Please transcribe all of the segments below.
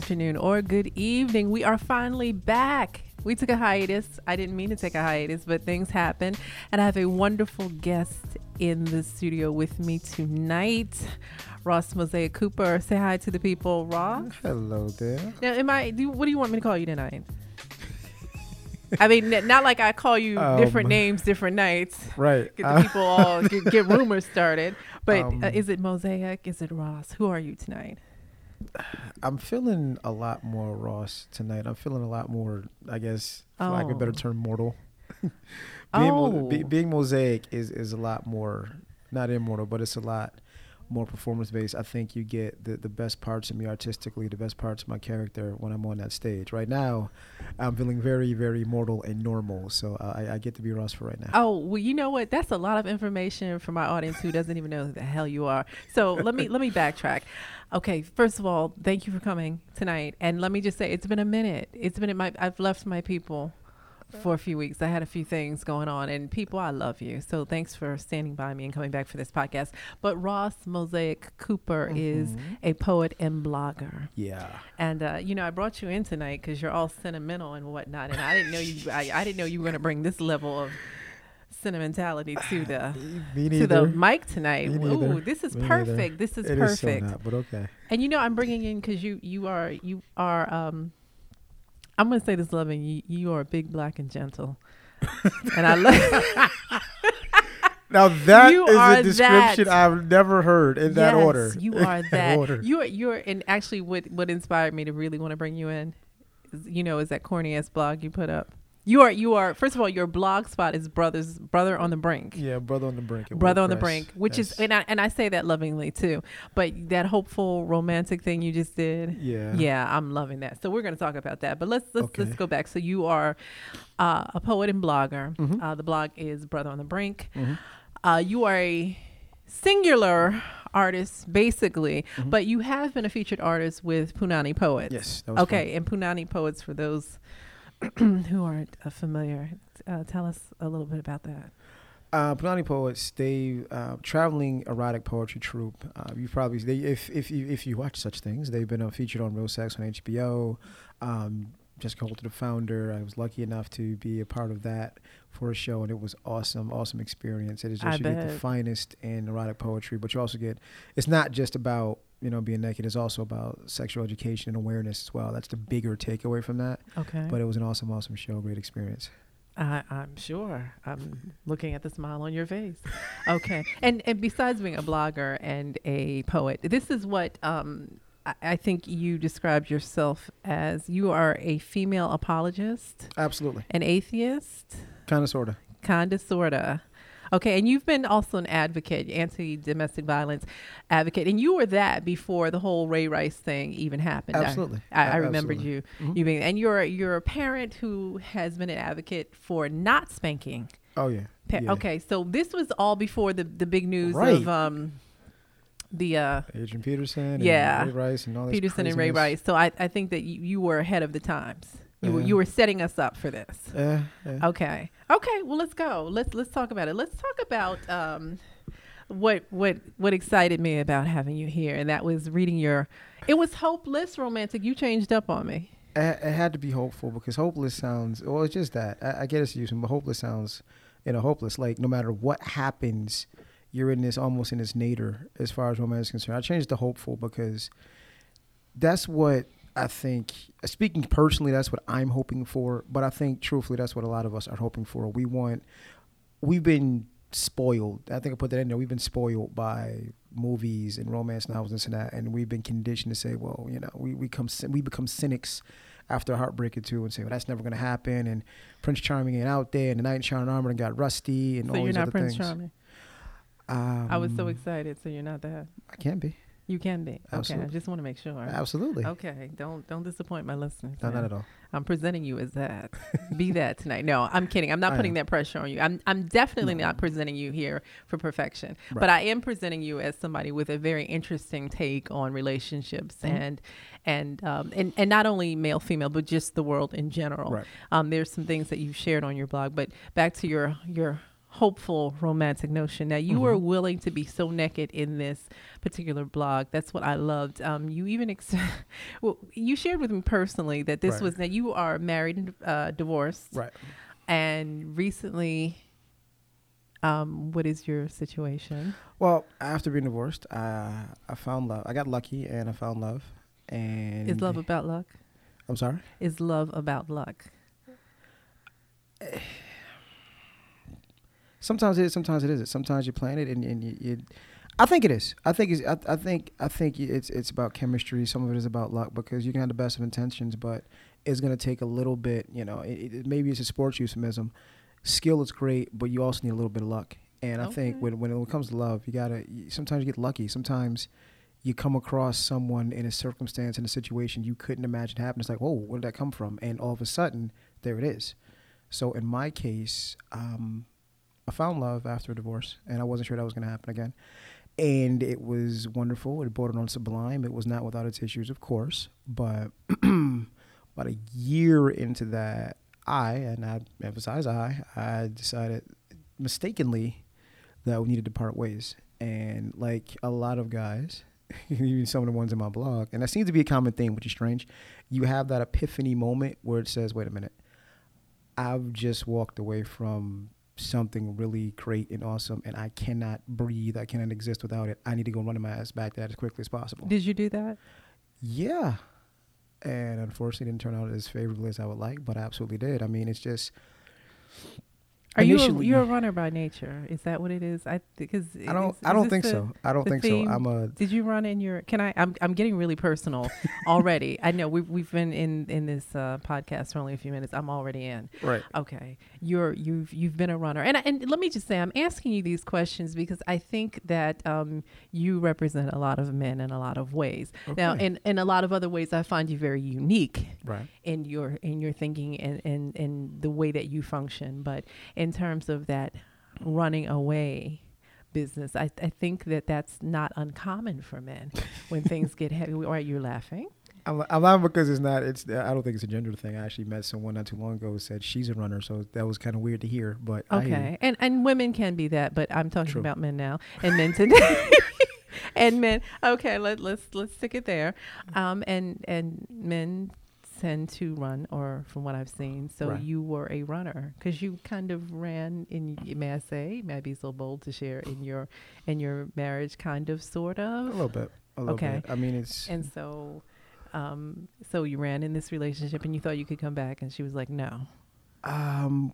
afternoon, or good evening. We are finally back. We took a hiatus. I didn't mean to take a hiatus, but things happened. And I have a wonderful guest in the studio with me tonight. Ross Mosaic Cooper. Say hi to the people, Ross. Hello there. Now, am I? Do, what do you want me to call you tonight? I mean, n- not like I call you different Um, names, different nights. Right. Get the Uh, people all get, get rumors started. But Um, uh, is it Mosaic? Is it Ross? Who are you tonight? I'm feeling a lot more Ross tonight. I'm feeling a lot more, I guess, for lack of a better Oh. term, mortal. being, mo- be- Oh. being mosaic is, is a lot more, not immortal, but it's a lot more performance based. I think you get the, the best parts of me artistically, the best parts of my character when I'm on that stage. Right now, I'm feeling very, very mortal and normal. So I, I get to be Ross for right now. Oh, well, you know what? That's a lot of information for my audience who doesn't even know who the hell you are. So let me let me backtrack. Okay, first of all, thank you for coming tonight. And let me just say, it's been a minute. It's been my I've left my people for a few weeks. I had a few things going on, and people, I love you. So thanks for standing by me and coming back for this podcast. But Ross Mosaic Cooper is Mhm. a poet and blogger. Yeah. And uh, you know, I brought you in tonight because you're all sentimental and whatnot, and I didn't know you. I, I didn't know you were going to bring this level of sentimentality to the to the neither. mic tonight. Ooh, this is Me neither. perfect. This is It is so perfect. not, but okay. and you know, I'm bringing in because you you are you are. um I'm to say this, loving you. You are big, black, and gentle. and I love. Now that You is a description that. I've never heard in that Yes, order. You are that. order. You are you're and actually what what inspired me to really want to bring you in is, you know is that corny ass blog you put up. You are you are first of all your blog spot is brothers brother on the brink. Yeah, brother on the brink. Brother on the brink, which is and I and I say that lovingly too. But that hopeful romantic thing you just did. yeah, Yeah, I'm loving that. So we're going to talk about that. But let's let's let's go back. So you are uh, a poet and blogger. Mhm. Uh, the blog is Brother on the Brink. Mhm. Uh, you are a singular artist, basically, Mhm. but you have been a featured artist with Punani Poets. Yes. Okay, and Punani Poets, for those who aren't uh, familiar, uh, tell us a little bit about that. Uh, Punani Poets, they uh, traveling erotic poetry troupe. Uh, you probably they if if you if you watch such things, they've been uh, featured on Real Sex on HBO. Um, Jessica Holter, the founder, I was lucky enough to be a part of that for a show, and it was awesome, awesome experience. It is I just you get the finest in erotic poetry, but you also get. It's not just about you know being naked; is also about sexual education and awareness as well. That's the bigger takeaway from that. Okay. But it was an awesome, awesome show, great experience. I, I'm sure. I'm looking at the smile on your face. Okay. and and besides being a blogger and a poet, this is what um, I, I think you described yourself as. You are a female apologist, Absolutely, an atheist, kind of, sorta. kinda, sorta. Okay, and you've been also an advocate, anti-domestic violence advocate, and you were that before the whole Ray Rice thing even happened. I- Absolutely. I, I A- remembered absolutely. you, Mhm. you being, and you're you're a parent who has been an advocate for not spanking. Oh yeah. Pa- yeah. Okay, so this was all before the the big news Right. of um the uh Adrian Peterson. Yeah. And Ray Rice and all this Peterson and Ray. Rice. So I, I think that you, you were ahead of the times. You were Yeah. you were setting us up for this. Yeah. yeah. Okay. Okay. Well, let's go. Let's let's talk about it. Let's talk about um, what what what excited me about having you here, and that was reading your. It was hopeless romantic. You changed up on me. It, it had to be hopeful because hopeless sounds. Well, it's just that. I, I get it's using, but hopeless sounds, you know, hopeless. Like no matter what happens, you're in this almost in this nadir as far as romance is concerned. I changed to hopeful because that's what I think. Speaking personally, that's what I'm hoping for. But I think truthfully, that's what a lot of us are hoping for. We want. We've been spoiled. I think I put that in there. We've been spoiled by movies and romance novels and this and that, and we've been conditioned to say, well, you know, we we come we become cynics after a heartbreak or two and say, well, that's never going to happen. And Prince Charming ain't out there, and the knight in shining armor and got rusty, and So all you're these not other Prince things. Charming. Um, I was so excited. So you're not that. I can't be You can be. Okay. I just want to make sure. absolutely. Okay. Don't don't disappoint my listeners. No, man. not at all. I'm presenting you as that. Be that tonight. No, I'm kidding. I'm not I putting am. that pressure on you. I'm I'm definitely No. not presenting you here for perfection. Right. But I am presenting you as somebody with a very interesting take on relationships Mhm. and and um and, and not only male female but just the world in general. Right. Um there's some things that you've shared on your blog, but back to your your hopeful romantic notion. Now you Mhm. were willing to be so naked in this particular blog. That's what I loved. Um, you even ex- well, you shared with me personally that this Right. was that you are married and uh, divorced, Right. and recently. Um, what is your situation? Well, after being divorced, I I found love. I got lucky and I found love. And Is love about luck? I'm sorry. Is love about luck? Sometimes it is. Sometimes it isn't. Sometimes you plan it and, and you, you. I think it is. I think it's. I, I think. I think it's. It's about chemistry. Some of it is about luck because you can have the best of intentions, but it's gonna take a little bit. You know, it, it, maybe it's a sports euphemism. Skill is great, but you also need a little bit of luck. And I think when when it comes to love, you gotta. You, sometimes you get lucky. Sometimes you come across someone in a circumstance in a situation you couldn't imagine happen. It's like, whoa, where did that come from? And all of a sudden, there it is. So in my case, um, I found love after a divorce, and I wasn't sure that was going to happen again. And it was wonderful. It bordered on sublime. It was not without its issues, of course. But about a year into that, I, and I emphasize I, I decided mistakenly that we needed to part ways. And like a lot of guys, even some of the ones in my blog, and that seems to be a common theme, which is strange. You have that epiphany moment where it says, wait a minute, I've just walked away from something really great and awesome, and I cannot breathe. I cannot exist without it. I need to go running my ass back to that as quickly as possible. Did you do that? Yeah. And unfortunately, it didn't turn out as favorably as I would like, but I absolutely did. I mean, it's just. Are you a, you're a runner by nature? Is that what it is? I because I don't. I don't think so. I don't think theme? so. I'm a. Did you run in your? Can I? I'm I'm getting really personal already. I know we've we've been in in this uh, podcast for only a few minutes. I'm already in. Right. Okay, you're you've you've been a runner, and and let me just say, I'm asking you these questions because I think that um, you represent a lot of men in a lot of ways. Now, in in a lot of other ways, I find you very unique Right. in your in your thinking and and and the way that you function. But in terms of that running away business, I I think that that's not uncommon for men when things get heavy. Are you laughing? I'm, I'm laughing because it's not. It's. I don't think it's a gender thing. I actually met someone not too long ago who said she's a runner, so that was kind of weird to hear. But I. Okay, and and women can be that, but I'm talking True. about men now, and men today, and men. Okay, let let's let's stick it there. Um, and and men tend to run, or from what I've seen, so Right. you were a runner because you kind of ran in. May I say? May I be so bold to share in your in your marriage, kind of, sort of? a little bit. A little Okay. bit. I mean, it's. And so, um, so you ran in this relationship, and you thought you could come back, and she was like, "No." Um,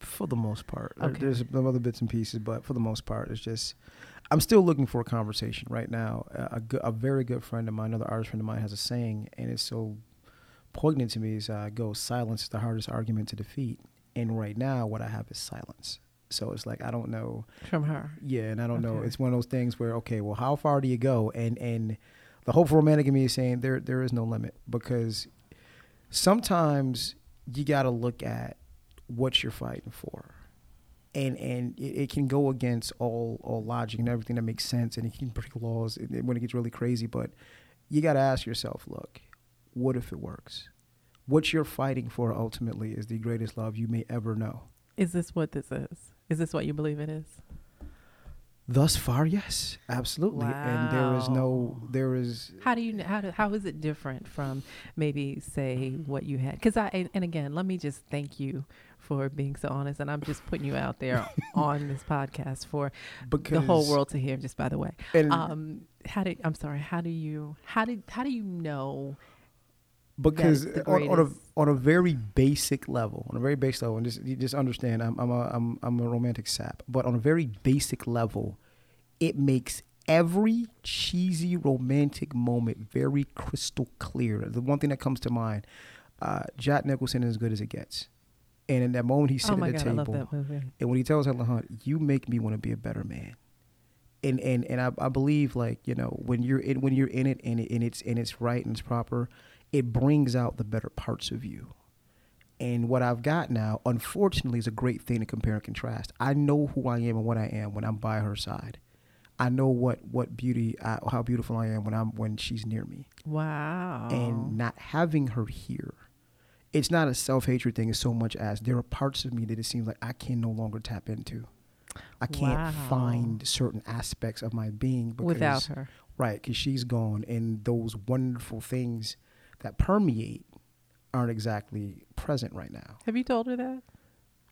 for the most part, Okay. there's some other bits and pieces, but for the most part, it's just I'm still looking for a conversation right now. A, a, good, a very good friend of mine, another artist friend of mine, has a saying, and it's so poignant to me. Is uh, "Go silence is the hardest argument to defeat," and right now, what I have is silence. So it's like I don't know. From her. Yeah, and I don't know. It's one of those things where okay, well, how far do you go? And and the hopeful romantic in me is saying there there is no limit because sometimes you got to look at what you're fighting for, and and it, it can go against all all logic and everything that makes sense, and it can break laws when it gets really crazy. But you got to ask yourself, look, what if it works? What you're fighting for ultimately is the greatest love you may ever know. Is this what this is? Is this what you believe it is? Thus far, yes, absolutely. And there is no, there is, How do you how do, how is it different from maybe say what you had? Because I and, and again, let me just thank you for being so honest, and I'm just putting you out there on this podcast for because the whole world to hear. Just by the way, um, how do I'm sorry. How do you how did how do you know? Because on, on a on a very basic level, on a very basic level, and just you just understand, I'm I'm a I'm I'm a romantic sap, but on a very basic level, it makes every cheesy romantic moment very crystal clear. The one thing that comes to mind, uh, Jack Nicholson is as good as it gets, and in that moment he's Oh sitting my at the god, I table. love that movie. And when he tells Helen Hunt, "You make me want to be a better man," and and and I, I believe like you know when you're in when you're in it and it and it's and it's right and it's proper, it brings out the better parts of you. And what I've got now, unfortunately, is a great thing to compare and contrast. I know who I am and what I am when I'm by her side. I know what what beauty, I, how beautiful I am when I'm when she's near me Wow. and not having her here it's not a self-hatred thing as so much as there are parts of me that it seems like i can no longer tap into I can't Wow. find certain aspects of my being because, Without her. Right, because she's gone, and those wonderful things that permeate aren't exactly present right now. Have you told her that?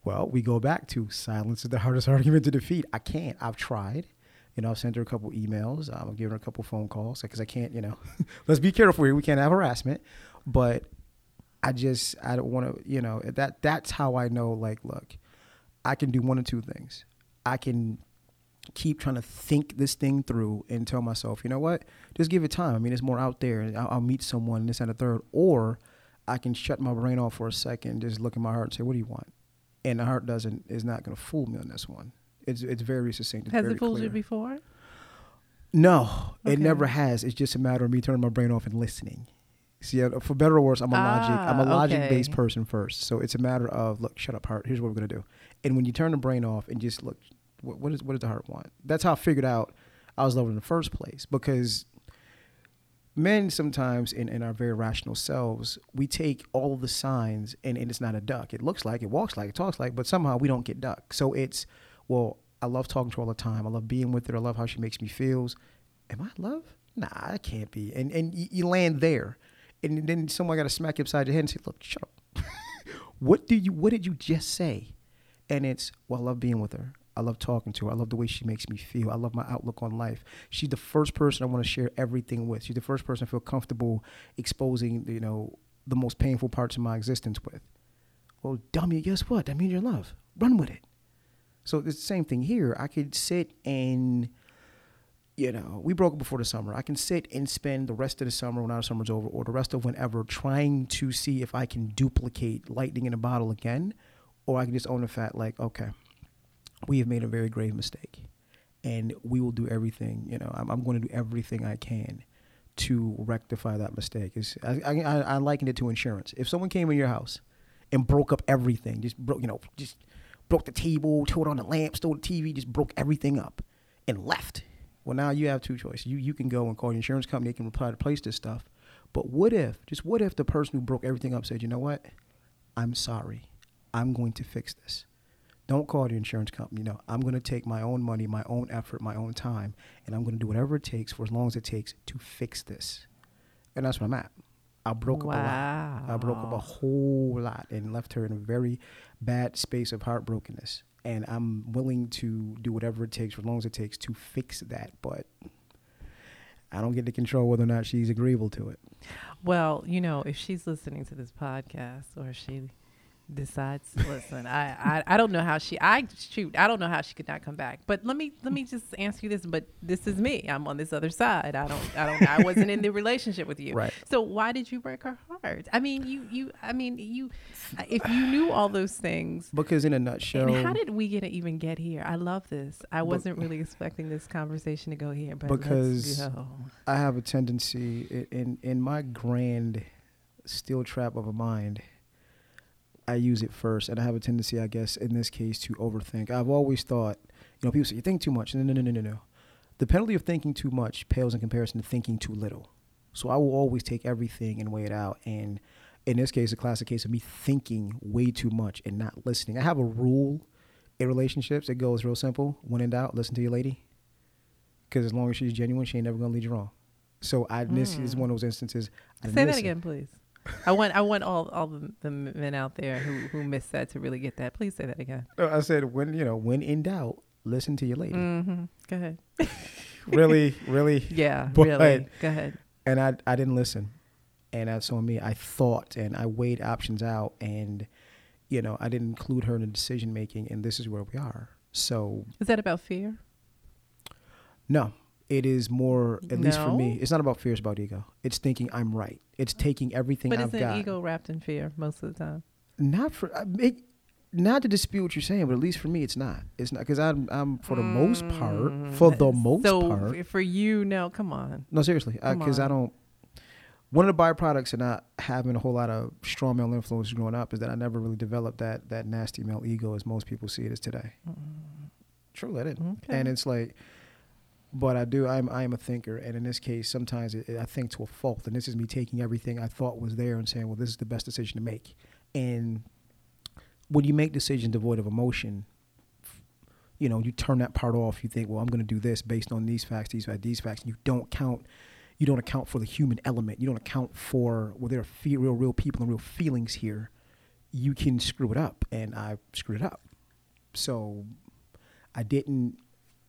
Well, we go back to silence is the hardest argument to defeat. I can't. I've tried. You know, I've sent her a couple emails. I've given her a couple phone calls because I can't. You know, let's be careful here. We can't have harassment. But I just I don't want to. You know, that that's how I know. Like, look, I can do one or two things. I can keep trying to think this thing through and tell myself, you know what, just give it time. I mean, it's more out there, I'll, I'll meet someone, this and a third. Or I can shut my brain off for a second, just look at my heart and say, what do you want? And the heart doesn't is not going to fool me on this one. It's it's very succinct. It's Has very it fooled you before? No, it never has. It's just a matter of me turning my brain off and listening. See, for better or worse, I'm a logic. I'm a Ah, logic based okay. person first. So it's a matter of look, shut up, heart. Here's what we're gonna do. And when you turn the brain off and just look, what, what is what does the heart want? That's how I figured out I was loving in the first place because men sometimes in, in our very rational selves, we take all the signs and, and it's not a duck. It looks like, it walks like, it talks like, but somehow we don't get duck. So it's, well, I love talking to her all the time. I love being with her. I love how she makes me feels. Am I love? Nah, I can't be. And and you, you land there. And then someone got to smack you upside your head and say, look, shut up. what do you what did you just say? And it's, well, I love being with her. I love talking to her. I love the way she makes me feel. I love my outlook on life. She's the first person I want to share everything with. She's the first person I feel comfortable exposing, you know, the most painful parts of my existence with. Well, dummy, guess what? That means you're in love. Run with it. So it's the same thing here. I could sit and, you know, we broke up before the summer. I can sit and spend the rest of the summer when our summer's over or the rest of whenever trying to see if I can duplicate lightning in a bottle again. Or I can just own the fact like, okay, we have made a very grave mistake. And we will do everything, you know, I'm, I'm going to do everything I can to rectify that mistake. It's, I, I, I liken it to insurance. If someone came in your house and broke up everything, just broke, you know, just broke the table, tore on the lamp, stole the TV, just broke everything up and left. Well, now you have two choices. You you can go and call your insurance company, they can reply to replace this stuff. But what if, just what if the person who broke everything up said, you know what? I'm sorry. I'm going to fix this. Don't call the insurance company. No, I'm going to take my own money, my own effort, my own time, and I'm going to do whatever it takes for as long as it takes to fix this. And that's where I'm at. I broke up a lot. I broke up a whole lot and left her in a very bad space of heartbrokenness. And I'm willing to do whatever it takes for as long as it takes to fix that. But I don't get to control whether or not she's agreeable to it. Well, you know, if she's listening to this podcast or she decides listen, I, I I don't know how she I shoot I don't know how she could not come back. But let me let me just answer you this. But this is me. I'm on this other side. I don't I don't I wasn't in the relationship with you. Right. So why did you break her heart? I mean, you you I mean you if you knew all those things. Because in a nutshell, And how did we get to even get here? I love this. I wasn't really expecting this conversation to go here, but Because. I have a tendency in in my grand steel trap of a mind. I use it first, and I have a tendency, I guess, in this case, to overthink. I've always thought, you know, people say you think too much. No, no, no, no, no, no. The penalty of thinking too much pales in comparison to thinking too little. So I will always take everything and weigh it out. And in this case, a classic case of me thinking way too much and not listening. I have a rule in relationships. It goes real simple: when in doubt, listen to your lady because as long as she's genuine, she ain't never gonna lead you wrong. So I this is hmm. one of those instances. I Say didn't that listen. again, please. I want I want all all the, the men out there who who missed that to really get that. Please say that again. I said when you know when in doubt, listen to your lady. Mm-hmm. Go ahead. really, really, Yeah, But- really. Go ahead. and I I didn't listen, and that's on me. I thought and I weighed options out, and you know I didn't include her in the decision making, and this is where we are. So Is that about fear? no, it is more at least for me. It's not about fear; it's about ego. It's thinking I'm right. It's taking everything But I've isn't got. ego wrapped in fear most of the time? not for I it, not to dispute what you're saying, but at least for me, it's not. It's not because I'm I'm for the most part for the most Mm, so part. for you, no, come on. No, seriously, because I on. don't. One of the byproducts of not having a whole lot of strong male influence growing up is that I never really developed that that nasty male ego as most people see it as today. True, I didn't. Okay. And it's like, but I do. I'm I am a thinker, and in this case, sometimes it, I think to a fault. And this is me taking everything I thought was there and saying, well, this is the best decision to make. And when you make decisions devoid of emotion, you know, you turn that part off. You think, well, I'm going to do this based on these facts, these facts, these facts. And you don't count, you don't account for the human element. You don't account for well, there are fe- real, real people and real feelings here. You can screw it up, and I screwed it up. So I didn't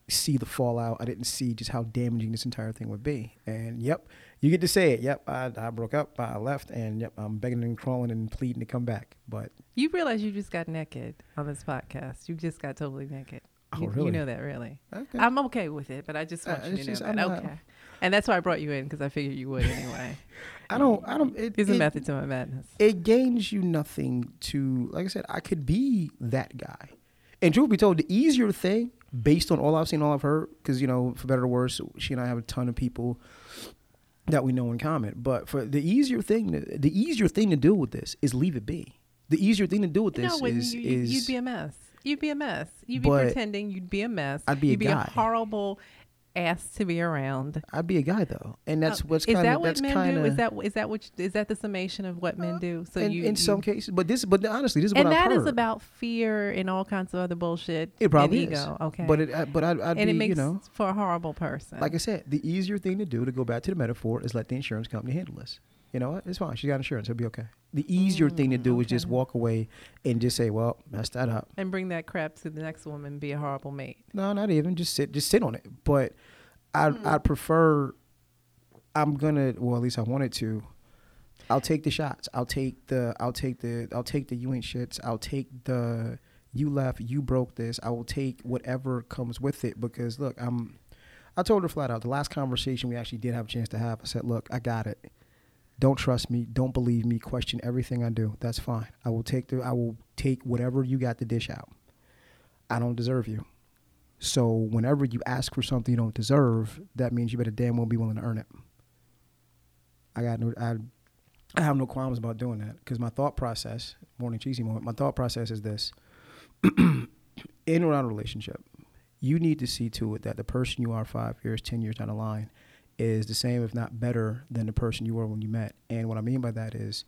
see the fallout. I didn't see just how damaging this entire thing would be. And yep, you get to say it. Yep, I, I broke up, I left, and yep, I'm begging and crawling and pleading to come back. But You realize you just got naked on this podcast. You just got totally naked. Oh, you, really? you know that, really. okay. I'm okay with it, but I just Uh, want you to know just- that. I'm not- okay. And that's why I brought you in because I figured you would anyway. I don't. I don't. It, There's a it- method to my madness. it gains you nothing to like I said, I could be that guy. And truth be told, the easier thing, based on all I've seen, all I've heard, because you know, for better or worse, she and I have a ton of people that we know in common. But for the easier thing, to, the easier thing to do with this is leave it be. The easier thing to do with this is you, is you'd be a mess. You'd be a mess. You'd be pretending you'd be a mess. I'd be a you'd be guy. a horrible ass to be around. I'd be a guy though, and that's Uh, what's kind that of what that's men kind do? of Is that is that what is that the summation of what men do? So in, you in you- some cases, but this, but honestly, this is and what that is about fear and all kinds of other bullshit. It probably is. ego. Okay, But it, uh, but I'd, I'd and be, it makes you know, for a horrible person. Like I said, the easier thing to do to go back to the metaphor is let the insurance company handle this. You know what? It's fine. She got insurance. It'll be okay. The easier thing to Mm, do is just walk away and just say, "Well, messed that up." and bring that crap to the next woman. and Be a horrible mate. No, not even. Just sit. Just sit on it. But I Hmm. I prefer. I'm gonna. Well, at least I wanted to. I'll take the shots. I'll take the. I'll take the. I'll take the. You ain't shits. I'll take the. You left. You broke this. I will take whatever comes with it because look, I'm. I told her flat out the last conversation we actually did have a chance to have. I said, look, I got it. Don't trust me. Don't believe me. Question everything I do. That's fine. I will take the. I will take whatever you got to dish out. I don't deserve you. So whenever you ask for something you don't deserve, that means you better damn well be willing to earn it. I got no, I, I have no qualms about doing that because my thought process, morning cheesy moment, my thought process is this: in or out of relationship, you need to see to it that the person you are five years, ten years down the line, is the same, if not better, than the person you were when you met. And what I mean by that is,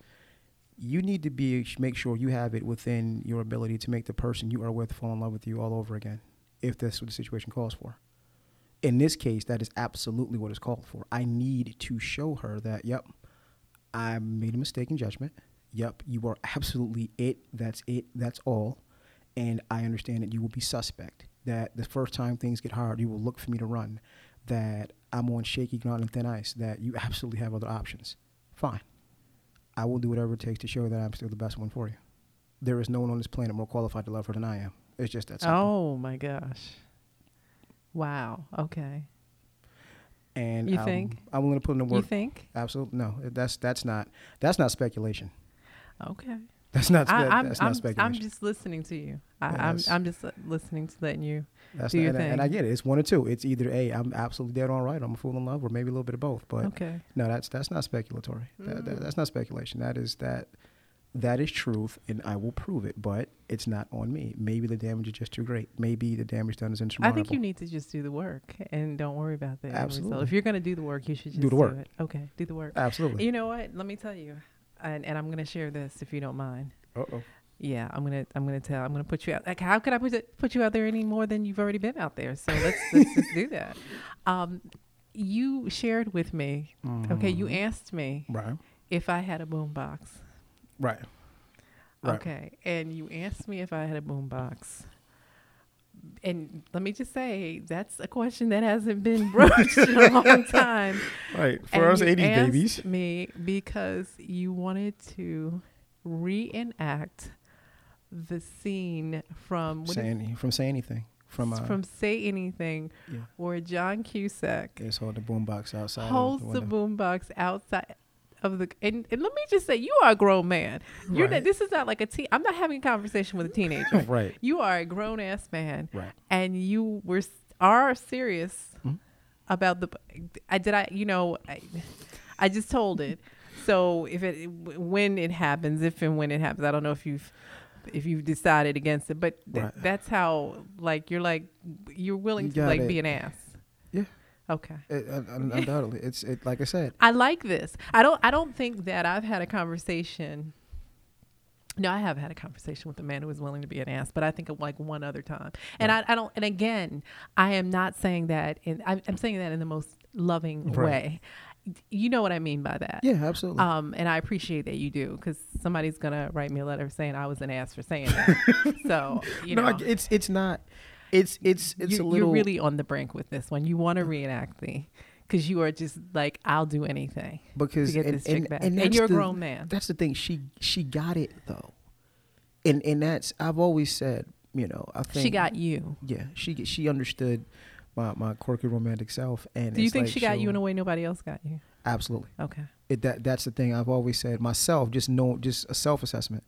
you need to be make sure you have it within your ability to make the person you are with fall in love with you all over again, if that's what the situation calls for. In this case, that is absolutely what is called for. I need to show her that, yep, I made a mistake in judgment. Yep, you are absolutely it. That's it. That's all. And I understand that you will be suspect. That the first time things get hard, you will look for me to run. That I'm on shaky ground and thin ice. That you absolutely have other options. Fine. I will do whatever it takes to show that I'm still the best one for you. There is no one on this planet more qualified to love her than I am. It's just that simple. Oh my gosh! Wow. Okay. And You I'm, think? I'm willing to put in the work. You think? Absolutely no. That's that's not that's not speculation. Okay. That's not I, I'm, that's I'm, not speculation. I'm just listening to you. I, Yeah, I'm, I'm just listening to letting you. That's Do not, your and, I- and I get it. It's one or two. It's either a I'm absolutely dead on right. I'm a fool in love, or maybe a little bit of both. But Okay. no, that's that's not speculatory. That, that, that's not speculation. That is that that is truth, and I will prove it. But it's not on me. Maybe the damage is just too great. Maybe the damage done is instrumental. I think you need to just do the work and don't worry about the end result. Absolutely. If you're going to do the work, you should just Do the work. it. Okay, do the work. absolutely. You know what? Let me tell you, and, and I'm going to share this if you don't mind. Uh oh. Yeah, I'm gonna I'm gonna tell I'm gonna put you out. Like, how could I put put you out there any more than you've already been out there? So let's let's just do that. Um, you shared with me. Okay, you Mm-hmm. asked me Right. if I had a boombox. Right. Right. Okay, and you asked me if I had a boombox. And let me just say, that's a question that hasn't been broached in a long time. Right. For And us you 80s babies. me because you wanted to reenact the scene from Say any, from say anything. From uh, from Say Anything, yeah. where John Cusack It's hold the boombox outside. holds the the boombox outside of the and, and let me just say you are a grown man. You're not, Right. this is not like a teen. I'm not having a conversation with a teenager. right. You are a grown ass man, Right. and you were are serious Mhm. about the. I did I you know I, I just told it. So if it when it happens, if and when it happens, I don't know if you've if you've decided against it, but th- Right. that's how like you're like you're willing You to like got be an ass. Yeah. Okay. It, un- undoubtedly, it's it. Like I said, I like this. I don't. I don't think that I've had a conversation No, I have had a conversation with a man who was willing to be an ass, but I think of like one other time. And I, I don't. And again, I am not saying that. In I'm, I'm saying that in the most loving Right. way. You know what I mean by that. Yeah, absolutely. Um, and I appreciate that you do because somebody's gonna write me a letter saying I was an ass for saying that. so you no, know, it's it's not. It's it's it's you're, a little. you're really on the brink with this one. You want to reenact me because you are just like I'll do anything because to get and, this chick and, back. and, And, you're a grown man. That's the thing. She she got it though, and and that's I've always said. You know, I think She got you. Yeah, she she understood my my quirky romantic self, and Do you think like she got you in a way nobody else got you? Absolutely. Okay. It, that that's the thing I've always said myself. Just know, just a self assessment.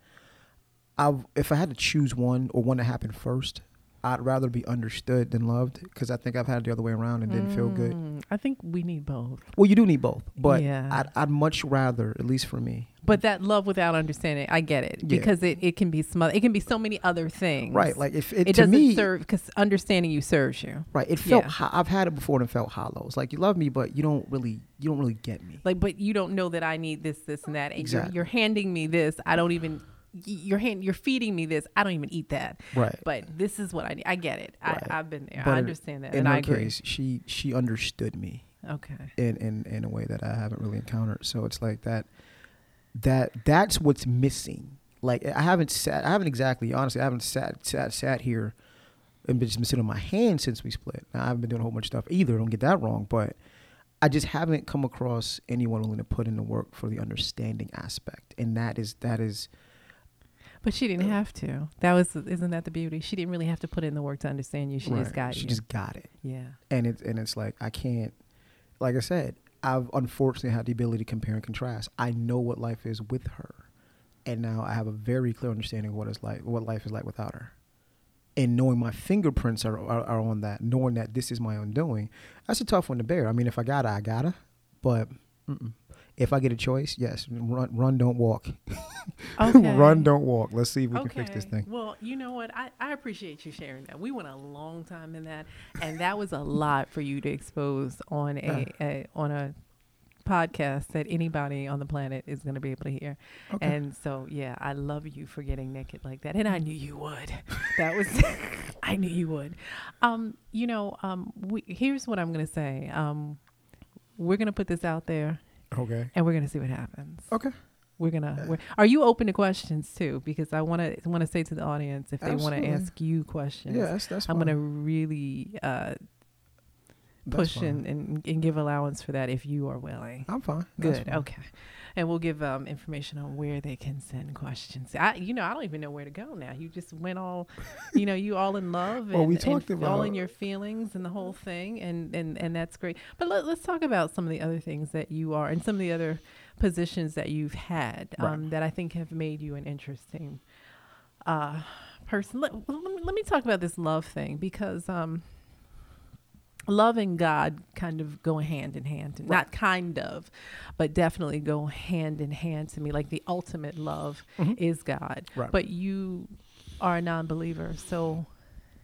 I if I had to choose one or one that happened first, I'd rather be understood than loved because I think I've had it the other way around and didn't feel good. Mm, I think we need both. Well, you do need both, but Yeah. I'd, I'd much rather, at least for me, But that love without understanding, I get it Yeah. because it, it can be smothered. It can be so many other things. right? Like if it, it doesn't me, serve because understanding you serves you. right? It felt Yeah. ho- I've had it before and it felt hollow. It's like you love me, but you don't really, you don't really get me. Like, but you don't know that I need this, this, and that. And Exactly. you're, you're handing me this. I don't even. Y- You're hand, you're feeding me this. I don't even eat that. Right. But this is what I need. I get it. Right. I, I've been there. But I understand that, In and her I agree. case, she she understood me. Okay. in, in in a way that I haven't really encountered. So it's like that that that's what's missing. Like I haven't sat I haven't exactly honestly I haven't sat sat sat here and been just been sitting on my hands since we split. Now I haven't been doing a whole bunch of stuff either, don't get that wrong, but I just haven't come across anyone willing to put in the work for the understanding aspect. And that is that is But she didn't uh, have to. That was isn't that the beauty? She didn't really have to put in the work to understand you. She just right. got she you. just got it. yeah. and it's and it's like I can't like I said, I've unfortunately had the ability to compare and contrast. I know what life is with her. And now I have a very clear understanding of what it's like what life is like without her. And knowing my fingerprints are, are, are on that, knowing that this is my own doing, that's a tough one to bear. I mean, if I gotta, I gotta. But mm-mm. If I get a choice, yes, run, run, don't walk. Okay. run, don't walk. Let's see if we can fix this thing. Well, you know what? I, I appreciate you sharing that. We went a long time in that, and that was a lot for you to expose on a, a on a podcast that anybody on the planet is going to be able to hear. Okay. And so, yeah, I love you for getting naked like that, and I knew you would. That was, I knew you would. Um, you know, um, we, here's what I'm going to say. Um, we're going to put this out there, Okay. and we're going to see what happens. Okay. We're gonna. We're, are you open to questions too? Because I want to want to say to the audience if they want to ask you questions. Yeah, that's that's I'm fine. gonna really uh, push and, and and give allowance for that if you are willing. I'm fine. Good. fine. Okay. And we'll give um, information on where they can send questions. I, you know, I don't even know where to go now. You just went all, you know, you all in love and, Well, we and talked f- all in your feelings and the whole thing, and and and that's great. But let, let's talk about some of the other things that you are and some of the other positions that you've had Right. um, that I think have made you an interesting uh, person. Let, let, me, let me talk about this love thing because um, love and God kind of go hand in hand. Right. Not kind of, but definitely go hand in hand to me. Like the ultimate love Mhm. is God. Right. But you are a non-believer, so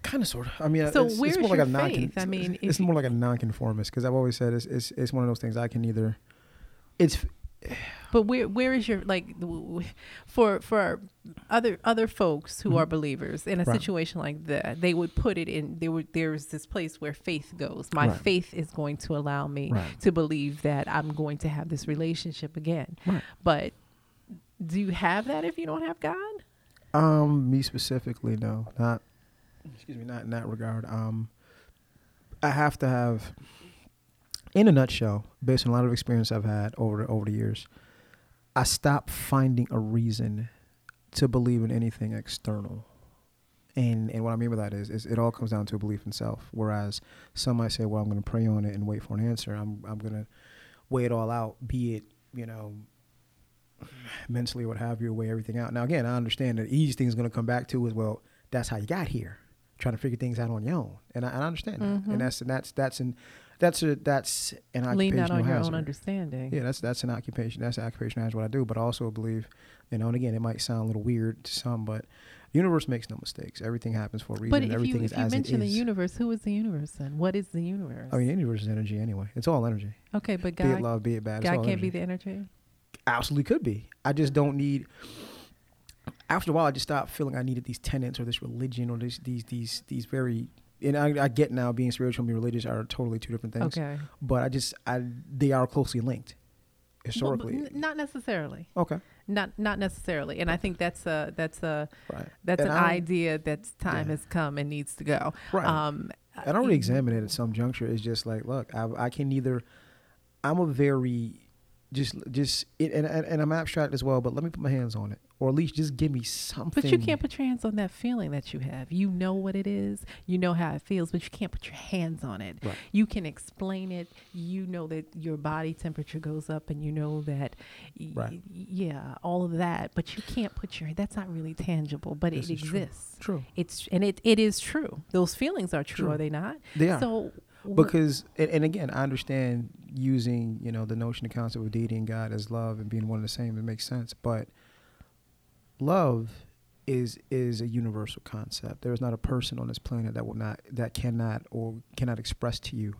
Kind of, sort of. I mean, So it's, where's it's more like your a non. faith? I mean, it's more like a nonconformist because I've always said it's, it's it's one of those things I can either. It's but where where is your like for for other other folks who Mhm. are believers in a Right. situation like that they would put it in there would there's this place where faith goes my Right. faith is going to allow me right. to believe that I'm going to have this relationship again but do you have that if you don't have God Um, me specifically, no, not. Excuse me, not in that regard. Um, I have to have, in a nutshell, based on a lot of experience I've had over the, over the years, I stopped finding a reason to believe in anything external. And and what I mean by that is, is it all comes down to a belief in self. Whereas some might say, well, I'm going to pray on it and wait for an answer. I'm I'm going to weigh it all out, be it you know mentally, or what have you, weigh everything out. Now, again, I understand that the easiest thing is going to come back to is, well, that's how you got here, trying to figure things out on your own, and I, and I understand that, Mhm. and that's and that's that's an that's a that's an occupational lean not on your own understanding Yeah, that's that's an occupation. That's an occupation. That's what I do. But I also believe, you know, and again, it might sound a little weird to some, but the universe makes no mistakes. Everything happens for a reason. but if everything you is if you as it mention the universe who is the universe then what is the universe I mean, the universe is energy anyway. It's all energy. okay but be it God love, be it bad. God can't be the energy absolutely could be. I just don't need. after a while, I just stopped feeling I needed these tenets or this religion or these these these these very. And I, I get now being spiritual and being religious are totally two different things. Okay. But I just I they are closely linked historically. Well, n- not necessarily. okay. Not not necessarily. And I think that's a that's a Right. that's And an I idea that time Yeah. has come and needs to go. Right. Um, I don't really examine it at some juncture. It's just like, look, I, I can either, I'm a very, just, just, it, and, and, and I'm abstract as well, but let me put my hands on it. Or at least just give me something. But you can't put your hands on that feeling that you have. You know what it is. You know how it feels, but you can't put your hands on it. Right. You can explain it. You know that your body temperature goes up, and you know that, y- Right. yeah, all of that. But you can't put your. That's not really tangible, but This it is true. exists. True. It's and it it is true. Those feelings are true, True. are they not? They are. So because, and, and again, I understand using, you know, the notion, the concept of deity and God as love and being one and the same. It makes sense. But love is is a universal concept. There is not a person on this planet that will not that cannot or cannot express to you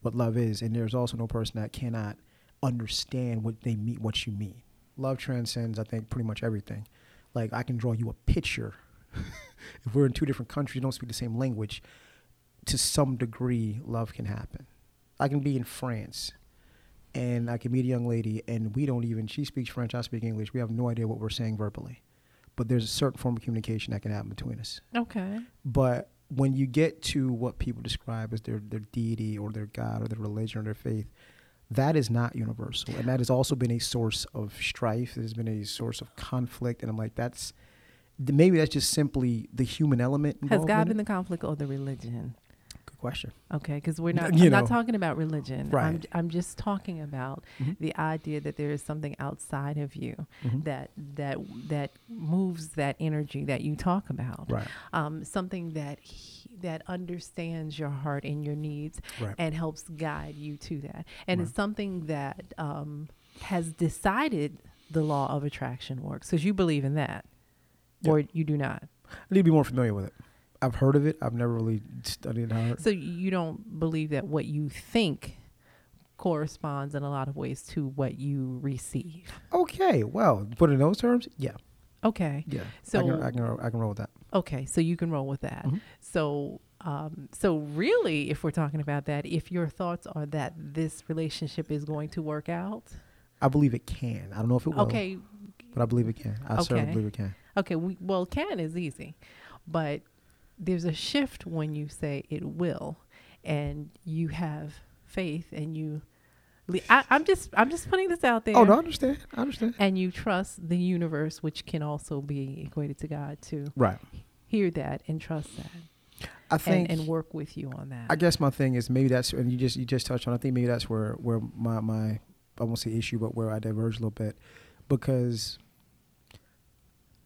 what love is, and there's also no person that cannot understand what they mean, what you mean. Love transcends, I think, pretty much everything. Like I can draw you a picture. if we're in two different countries, don't speak the same language, to some degree, love can happen. I can be in France, and I can meet a young lady, and we don't even. She speaks French, I speak English. We have no idea what we're saying verbally, but there's a certain form of communication that can happen between us. okay. But when you get to what people describe as their, their deity or their God or their religion or their faith, that is not universal. And that has also been a source of strife. It has been a source of conflict. And I'm like, that's maybe that's just simply the human element. Has God in been the conflict or the religion? Question. Okay, because we're not. I'm not talking about religion. I'm, Right. I'm just talking about Mhm. the idea that there is something outside of you Mhm. that that that moves that energy that you talk about. Right. Um, something that he, that understands your heart and your needs Right. and helps guide you to that. And it's something that um, has decided the law of attraction works. Because you believe in that, Yeah. or you do not. I need to be more familiar with it. I've heard of it. I've never really studied it hard. So you don't believe that what you think corresponds in a lot of ways to what you receive. Okay. Well, put it in those terms, yeah. Okay. Yeah. So I can, I can, I can roll with that. okay, so you can roll with that. Mhm. So um, so really, if we're talking about that, if your thoughts are that this relationship is going to work out, I believe it can. I don't know if it will. okay, But I believe it can. I certainly believe it can. okay, we, well, can is easy, but there's a shift when you say it will, and you have faith, and you. le- I, I'm just I'm just putting this out there. Oh, no, I understand. I understand. and you trust the universe, which can also be equated to God, to Right. hear that and trust that I and, think. and work with you on that. I guess my thing is maybe that's and you just you just touched on. I think maybe that's where where my my I won't say issue, but where I diverge a little bit because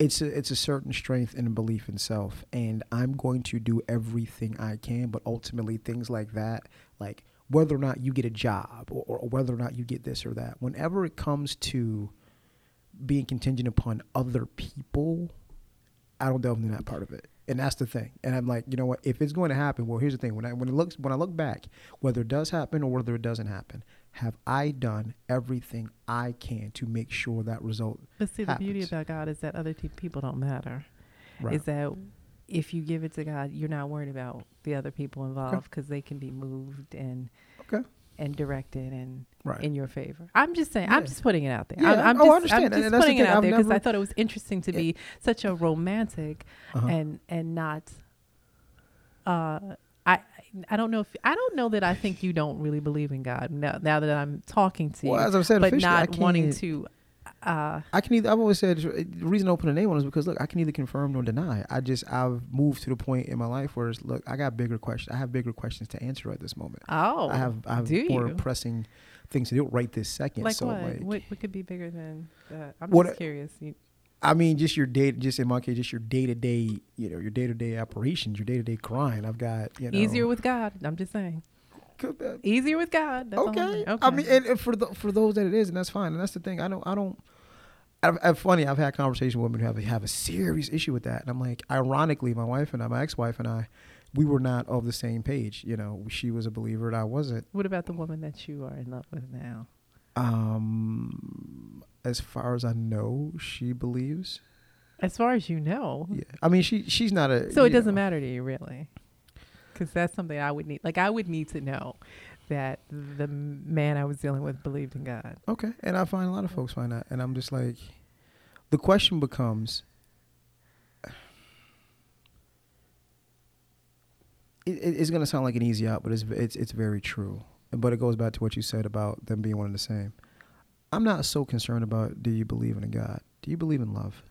it's a it's a certain strength and a belief in self, and I'm going to do everything I can. But ultimately, things like that, like whether or not you get a job or, or whether or not you get this or that, whenever it comes to being contingent upon other people, I don't delve into that part of it. And that's the thing. And I'm like, you know what? If it's going to happen, well, here's the thing. When I when it looks when I look back, whether it does happen or whether it doesn't happen, have I done everything I can to make sure that result? but see, the beauty about God is that other t- people don't matter. Right. Is that if you give it to God, you're not worried about the other people involved because they can be moved and Okay. and directed and Right. in your favor. I'm just saying. I'm just putting it out there. Yeah. I'm, I'm Oh, I just, understand. I'm just putting it out I've there because I thought it was interesting to Yeah. be such a romantic Uh-huh. and and not. Uh, I don't know if I don't know that I think you don't really believe in God now. Now that I'm talking to well, you, as I've said, but not wanting to. Uh, I can either. I've always said the reason I open a name on is because look, I can either confirm nor deny. I just I've moved to the point in my life where it's look, I got bigger questions. I have bigger questions to answer at this moment. oh, I have I have more you? pressing things to do right this second. like so what? like, what? What could be bigger than that? I'm What- just curious. You, I mean, just your day, just in my case, just your day to day, you know, your day to day operations, your day to day crying. I've got you know easier with God. I'm just saying. Easier with God. All okay. I mean, and, and for the, for those that it is, and that's fine. And that's the thing. I don't. I don't. I've, I've funny. I've had conversations with women who have have a serious issue with that, and I'm like, ironically, my wife and I, my ex wife and I, we were not of the same page. You know, she was a believer and I wasn't. What about the woman that you are in love with now? Um, as far as I know, she believes. As far as you know. Yeah, I mean, she she's not a. So it doesn't know. matter to you, really, because that's something I would need. Like I would need to know that the man I was dealing with believed in God. Okay, and I find a lot of folks find that, and I'm just like, the question becomes, it, it- it's going to sound like an easy out, but it's it's it's very true. But it goes back to what you said about them being one and the same. I'm not so concerned about do you believe in a God? Do you believe in love?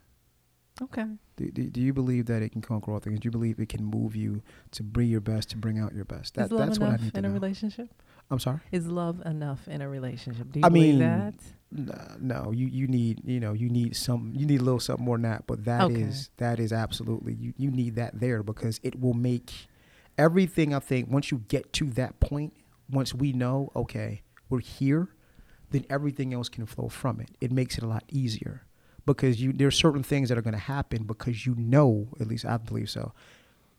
Okay. Do, do, do you believe that it can conquer all things? Do you believe it can move you to bring your best, to bring out your best? That, Is love that's what I need to in a know. relationship? I'm sorry. Is love enough in a relationship? Do you I believe mean, that? No, no, you you need you know you need some you need a little something more than that, but that is Okay. that is absolutely you you need that there because it will make everything. I think once you get to that point, once we know okay we're here, then everything else can flow from it. It makes it a lot easier because you are certain things that are going to happen because you know at least I believe so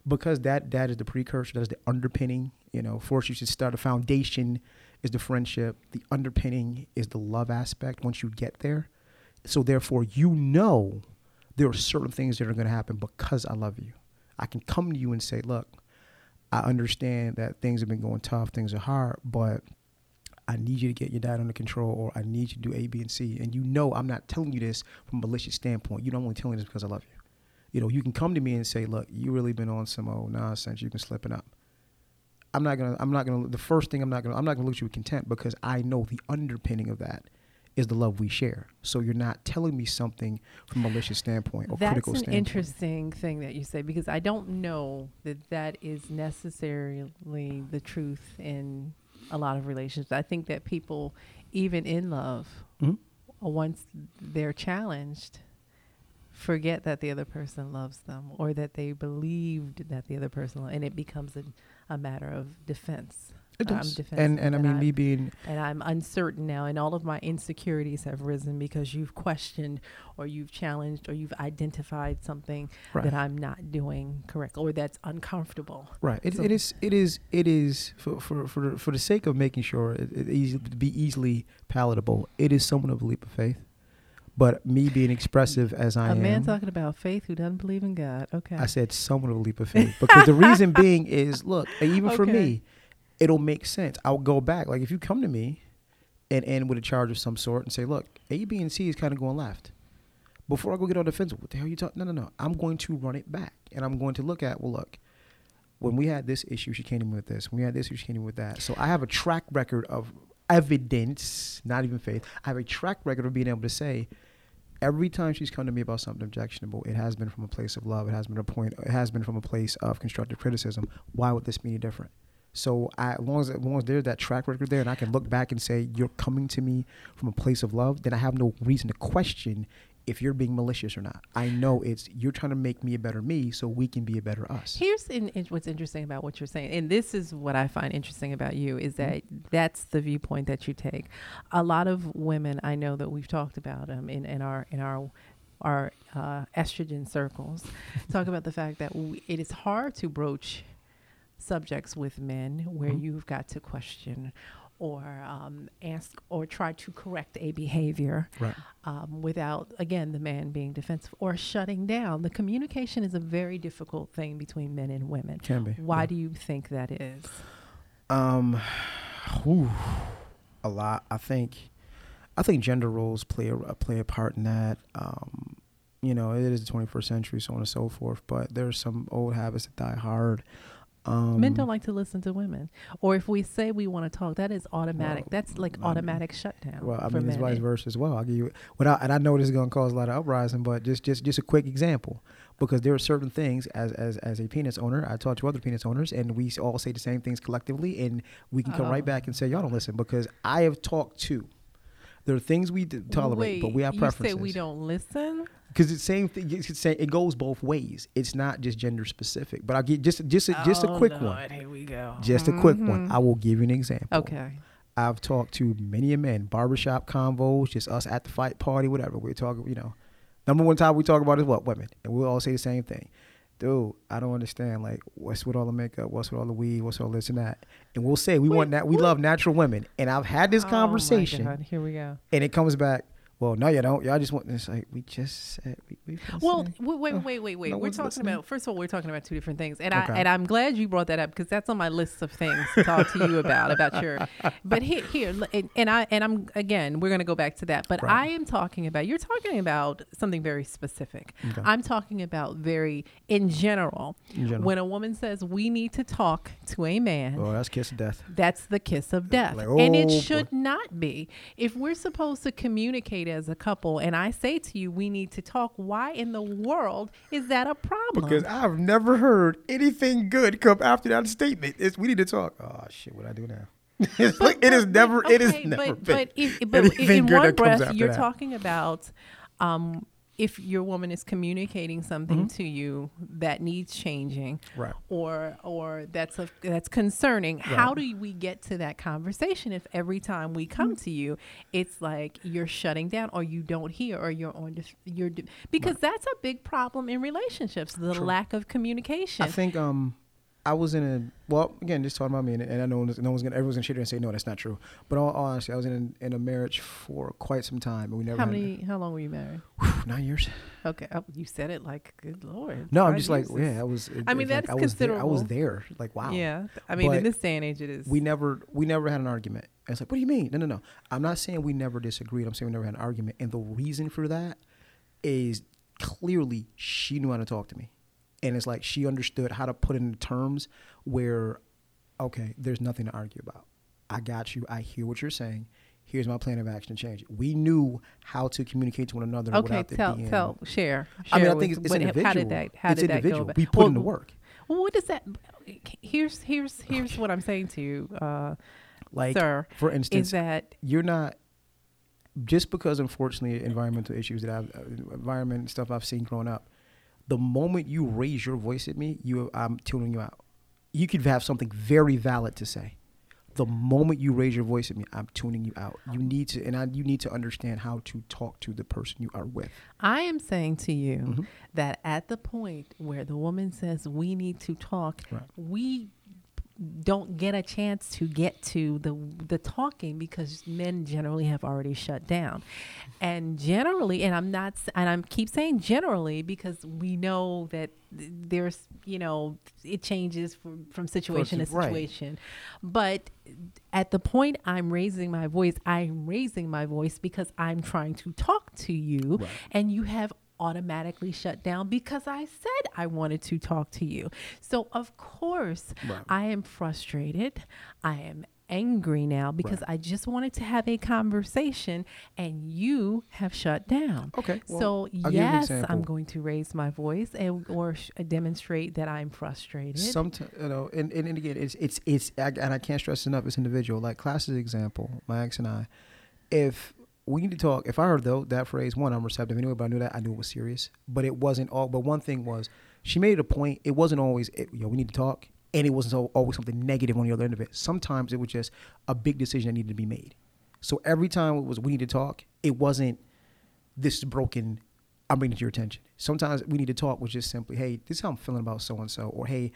because that that is the precursor, that is the underpinning. You know, first you should start a foundation is the friendship. The underpinning is the love aspect. Once you get there, so therefore you know there are certain things that are going to happen because I love you. I can come to you and say, look, I understand that things have been going tough, things are hard, but I need you to get your dad under control, or I need you to do A, B, and C. And you know, I'm not telling you this from a malicious standpoint. You know, I'm only telling this because I love you you know, you can come to me and say, "Look, you really been on some old nonsense. You've been slipping up." I'm not gonna. I'm not gonna. The first thing I'm not gonna. I'm not gonna look at you with contempt because I know the underpinning of that is the love we share. So you're not telling me something from a malicious standpoint or That's critical an interesting thing that you say because I don't know that that is necessarily the truth in a lot of relationships. I think that people, even in love, Mhm. once they're challenged, forget that the other person loves them or that they believed that the other person, and it becomes a, a matter of defense. It I'm does. defensive and and I mean, I'm- me being and I'm uncertain now, and all of my insecurities have risen because you've questioned, or you've challenged, or you've identified something right, that I'm not doing correct, or that's uncomfortable. right. It, so- it is. It is. It is for for for the, for the sake of making sure it, it easy to be easily palatable. It is somewhat of a leap of faith. But me being expressive as I a am, A man talking about faith who doesn't believe in God. Okay. I said somewhat of a leap of faith because the reason being is, look, even for me, it'll make sense. I'll go back. Like if you come to me and end with a charge of some sort and say, look, A, B, and C is kind of going left. Before I go get on defensive, what the hell are you talking? No, no, no. I'm going to run it back and I'm going to look at, well, look, when we had this issue, she came in with this. When we had this issue, she came in with that. So I have a track record of evidence, not even faith. I have a track record of being able to say, every time she's come to me about something objectionable, it has been from a place of love. It has been a point. It has been from a place of constructive criticism. Why would this be any different? So I, as long as, as long as there's that track record there, and I can look back and say you're coming to me from a place of love, then I have no reason to question if you're being malicious or not. I know it's you're trying to make me a better me, so we can be a better us. Here's in, in- what's interesting about what you're saying, and this is what I find interesting about you is that that's the viewpoint that you take. A lot of women I know that we've talked about um, in, in our in our our uh, estrogen circles talk about the fact that we, it is hard to broach subjects with men where Mhm. you've got to question or um, ask or try to correct a behavior Right. um, without, again, the man being defensive or shutting down. The communication is a very difficult thing between men and women. Can be. Why Yeah. do you think that is? Um, whew, a lot. I think, I think gender roles play a play a part in that. Um, you know, it is the 21st century, so on and so forth. But there's some old habits that die hard. Um, Men don't like to listen to women. Or if we say we want to talk, that is automatic. Well, That's like I mean- automatic shutdown. Well, I mean, it's vice versa as well. I'll give you without, and I know this is going to cause a lot of uprising, but just, just, just a quick example, because there are certain things as, as, as a penis owner, I talk to other penis owners, and we all say the same things collectively, and we can come right Oh. back and say y'all don't listen because I have talked to. There are things we tolerate, but we have preferences. you say we don't listen? because it's same thing. It's saying it goes both ways. It's not just gender specific. But I'll get just just a, just a Oh, quick one. Here we go. Just a quick one. Mhm. I will give you an example. Okay. I've talked to many a men, barbershop convos, just us at the fight party, whatever. We're talking, you know. Number one topic we talk about is what? Women. And we'll all say the same thing. Dude, I don't understand. Like, what's with all the makeup? What's with all the weed? What's all this and that? And we'll say we Wait, want that. We what? love natural women. And I've had this Oh, my conversation, God, Here we go. and it comes back. Well, no, you don't. Y'all just want. It's like we just said. We, we well, wait, wait, Oh, wait, wait, wait. no we're talking listening? about. First of all, we're talking about two different things, and Okay. I and I'm glad you brought that up because that's on my list of things to talk to you about about your. But here, here, and, and I and I'm again, we're going to go back to that. But Right. I am talking about. You're talking about something very specific. Okay. I'm talking about very in general. In general. When a woman says we need to talk to a man, oh, that's kiss of death. that's the kiss of death. Like, and it oh, boy. should not be. If we're supposed to communicate as a couple and I say to you, we need to talk, why in the world is that a problem? Because I've never heard anything good come after that statement. It's we need to talk. Oh shit, what I do now? it's like, it is but- never. it is never. But, been but, if, but in one breath, you're that. talking about um, if your woman is communicating something Mm-hmm. to you that needs changing, Right. or or that's a, that's concerning. How do we get to that conversation if every time we come Mm. to you, it's like you're shutting down, or you don't hear, or you're on you're because that's a big problem in relationships, the True. lack of communication. I think um, I was in a well again just talking about me, and, and I know no one's gonna everyone's gonna shit and say no, that's not true. But all, all honesty, I was in a, in a marriage for quite some time, and we never how many? How long were you married? nine years. Okay, oh, you said it like good lord. No, I'm just like yeah, I was. It, I mean, it's like that's I was there. I was there. Like wow. Yeah, I mean, in this day and age, it is. we never we never had an argument. And it's like, what do you mean? No, no, no. I'm not saying we never disagreed. I'm saying we never had an argument. And the reason for that is clearly she knew how to talk to me. And it's like she understood how to put it into terms where, okay, there's nothing to argue about. I got you. I hear what you're saying. Here's my plan of action to change it. We knew how to communicate to one another okay, tell being. tell share. I mean, I think it's, it's individual. How did that? How it's did that individual. go? about- We put well, in the work. Well, what does that? Here's here's here's what I'm saying to you, uh, Like, sir. for instance Is that you're not just because unfortunately environmental issues that I've uh, environment stuff I've seen growing up. The moment you raise your voice at me, you I'm tuning you out. You could have something very valid to say. The moment you raise your voice at me, I'm tuning you out. You need to, and I, you need to understand how to talk to the person you are with. I am saying to you Mhm. that at the point where the woman says we need to talk, Right. we don't get a chance to get to the the talking because men generally have already shut down and generally and i'm not and i'm keep saying generally because we know that there's you know it changes from, from situation to Person- right. situation but at the point i'm raising my voice i'm raising my voice because i'm trying to talk to you Right. and you have automatically shut down because I said I wanted to talk to you. So of course Right. I am frustrated. I am angry now because Right. I just wanted to have a conversation and you have shut down. Okay, well, so I'll give you an yes. I'm going to raise my voice and or sh- uh, demonstrate that I'm frustrated. Sometimes, you know, and, and, and again, it's it's it's, I, and I can't stress enough. It's individual. Like classic example, my ex and I. If we need to talk, if I heard though that phrase, one, I'm receptive anyway, but I knew that I knew it was serious. But it wasn't all. But one thing was, she made it a point. It wasn't always, it, yo, we need to talk, and it wasn't always something negative on the other end of it. Sometimes it was just a big decision that needed to be made. So every time it was we need to talk, it wasn't this is broken. I'm bringing it to your attention. Sometimes we need to talk was just simply, hey, this is how I'm feeling about so and so, or hey,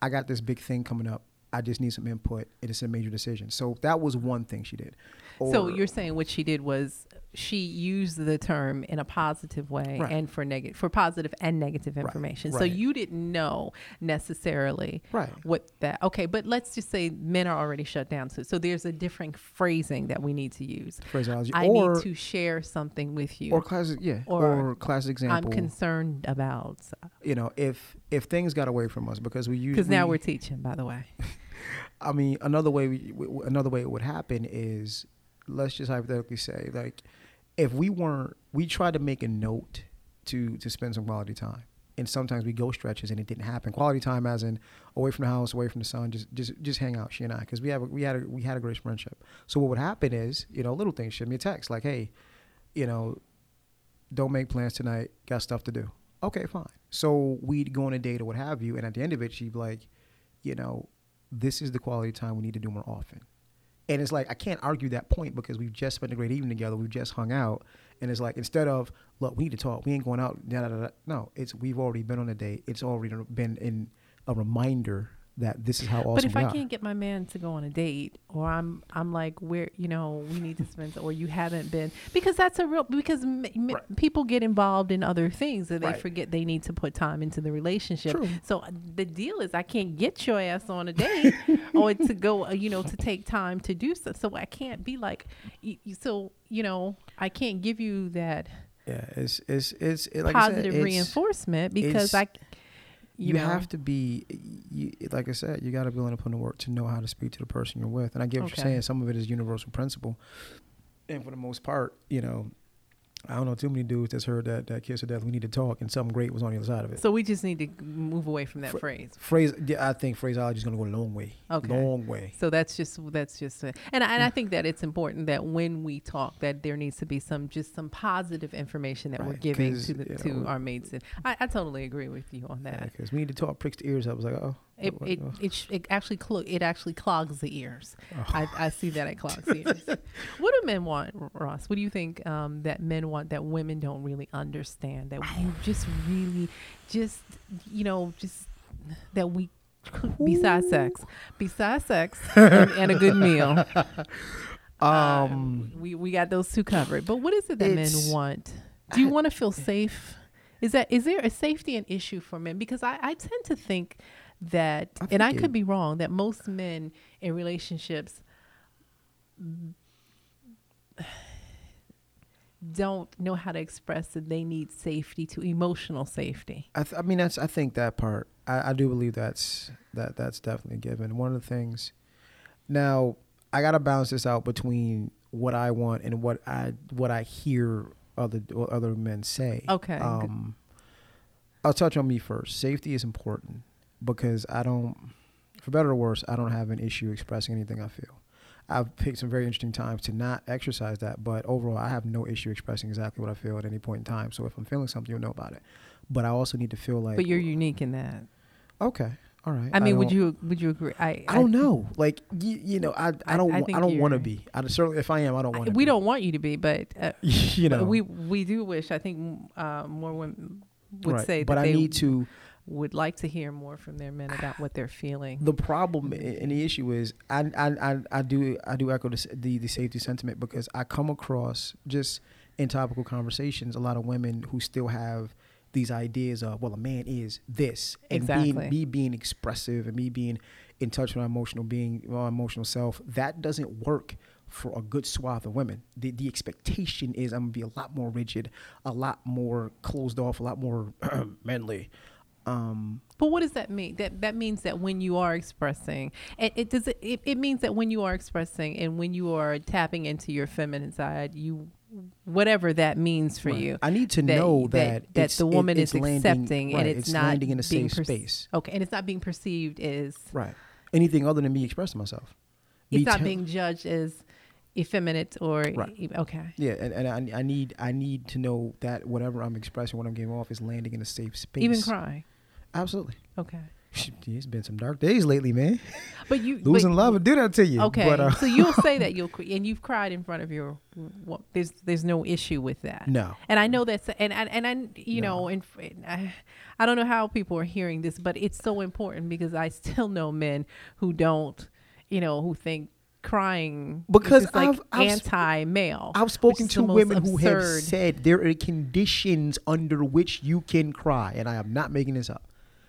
I got this big thing coming up. I just need some input. It is a major decision. So that was one thing she did. so you're saying what she did was she used the term in a positive way Right. and for negative for positive and negative Right, information. So right. you didn't know necessarily Right. what that okay, but let's just say men are already shut down. So so there's a different phrasing that we need to use. phraseology, I or need to share something with you. or classic, yeah, Or or, classic I'm concerned about you know, if if things got away from us because we usually because now we're teaching. By the way, I mean, another way we, w- another way it would happen is, let's just hypothetically say, like, if we weren't, we tried to make a note to to spend some quality time, and sometimes we go stretches and it didn't happen. Quality time, as in away from the house, away from the sun, just just just hang out, she and I, because we have a, we had a, we had a great friendship. So what would happen is, you know, little things, send me a text like, hey, you know, don't make plans tonight, got stuff to do. Okay, fine. So we'd go on a date or what have you, and at the end of it, she'd be like, you know, this is the quality time we need to do more often. And it's like I can't argue that point because we've just spent a great evening together. We've just hung out, and it's like instead of look, we need to talk. We ain't going out. Da, da, da. No, it's we've already been on a date. It's already been in a reminder that this is how awesome But if we I are. can't get my man to go on a date, or I'm I'm like where you know we need to spend, or you haven't been, because that's a real because m- m- Right. people get involved in other things and they Right. forget they need to put time into the relationship. True. So uh, the deal is I can't get your ass on a date or to go, uh, you know, to take time to do so. So I can't be like, y- y- so you know, I can't give you that yeah, it's it's it's it, like I said, positive it's- reinforcement because it's- I, you, know, have to be you, like i said you got to be willing to put in the work to know how to speak to the person you're with. And i get what Okay. you're saying some of it is universal principle. And for the most part you know i don't know too many dudes that's heard that that kiss of death we need to talk and something great was on the other side of it So we just need to move away from that Fr- phrase. phrase yeah, i think phraseology is going to go a long way Okay. long way So that's just that's just a, and I, and I think that it's important that when we talk that there needs to be some just some positive information that we're giving to the to know, our mates. And I, I totally agree with you on that. because we need to talk pricks the ears up. I was like, oh, It it it, sh- it actually clo- it actually clogs the ears. Oh. I, I see that it clogs the ears. What do men want, Ross? What do you think um, that men want that women don't really understand? That you just really, just you know, just that we besides sex, besides sex and, and a good meal. um, Uh, we we got those two covered. But what is it that men want? Do you want to feel safe? Is that is there a safety an issue for men? Because I, I tend to think that, I and I could be wrong, that most men in relationships don't know how to express that they need safety to emotional safety. I, th- I mean, that's. I think that part. I, I do believe that's that. That's definitely given. One of the things. Now, I gotta balance this out between what I want and what I what I hear other other men say. Okay. Um, I'll touch on me first. Safety is important because I don't, for better or worse, I don't have an issue expressing anything I feel. I've picked some very interesting times to not exercise that, but overall, I have no issue expressing exactly what I feel at any point in time. So if I'm feeling something, you'll know about it. But I also need to feel like. but you're unique in that. okay. All right. I mean, would you would you agree? I I don't know. Like you, you know, I I- I don't I I don't want to be. I certainly if I am, I don't want to. we don't want you to be, but uh, you know. But we we do wish. I think uh, more women would right. say but that I they need to. Would like to hear more from their men about what they're feeling. The problem and the issue is, I I I, I do I do echo the, the the safety sentiment because I come across just in topical conversations a lot of women who still have these ideas of well a man is this and Exactly. being me being expressive and me being in touch with my emotional being my emotional self that doesn't work for a good swath of women the the expectation is I'm gonna be a lot more rigid a lot more closed off a lot more manly um But what does that mean? That that means that when you are expressing, it, it does it, it. It means that when you are expressing and when you are tapping into your feminine side, you whatever that means for Right. you. I need to that- know that- that that the woman it's is landing- accepting and right, it's not landing in a safe perce- space. Okay, and it's not being perceived as Right. Anything other than me expressing myself. Me it's not tell- being judged as effeminate or Right. e- okay. Yeah, and, and I, I need I need to know that whatever I'm expressing, what I'm giving off, is landing in a safe space. Even crying. Absolutely. Okay. It's been some dark days lately, man. But you Losing but, love would do that to you. Okay, But, uh, so you'll say that you'll cry, and you've cried in front of your. Well, there's there's no issue with that. no. And I know that's and and and I you No. know and I, I don't know how people are hearing this, but it's so important because I still know men who don't, you know, who think crying Because is like I've- I've anti-male. I've spoken to women who have said there are conditions under which you can cry, and I am not making this up.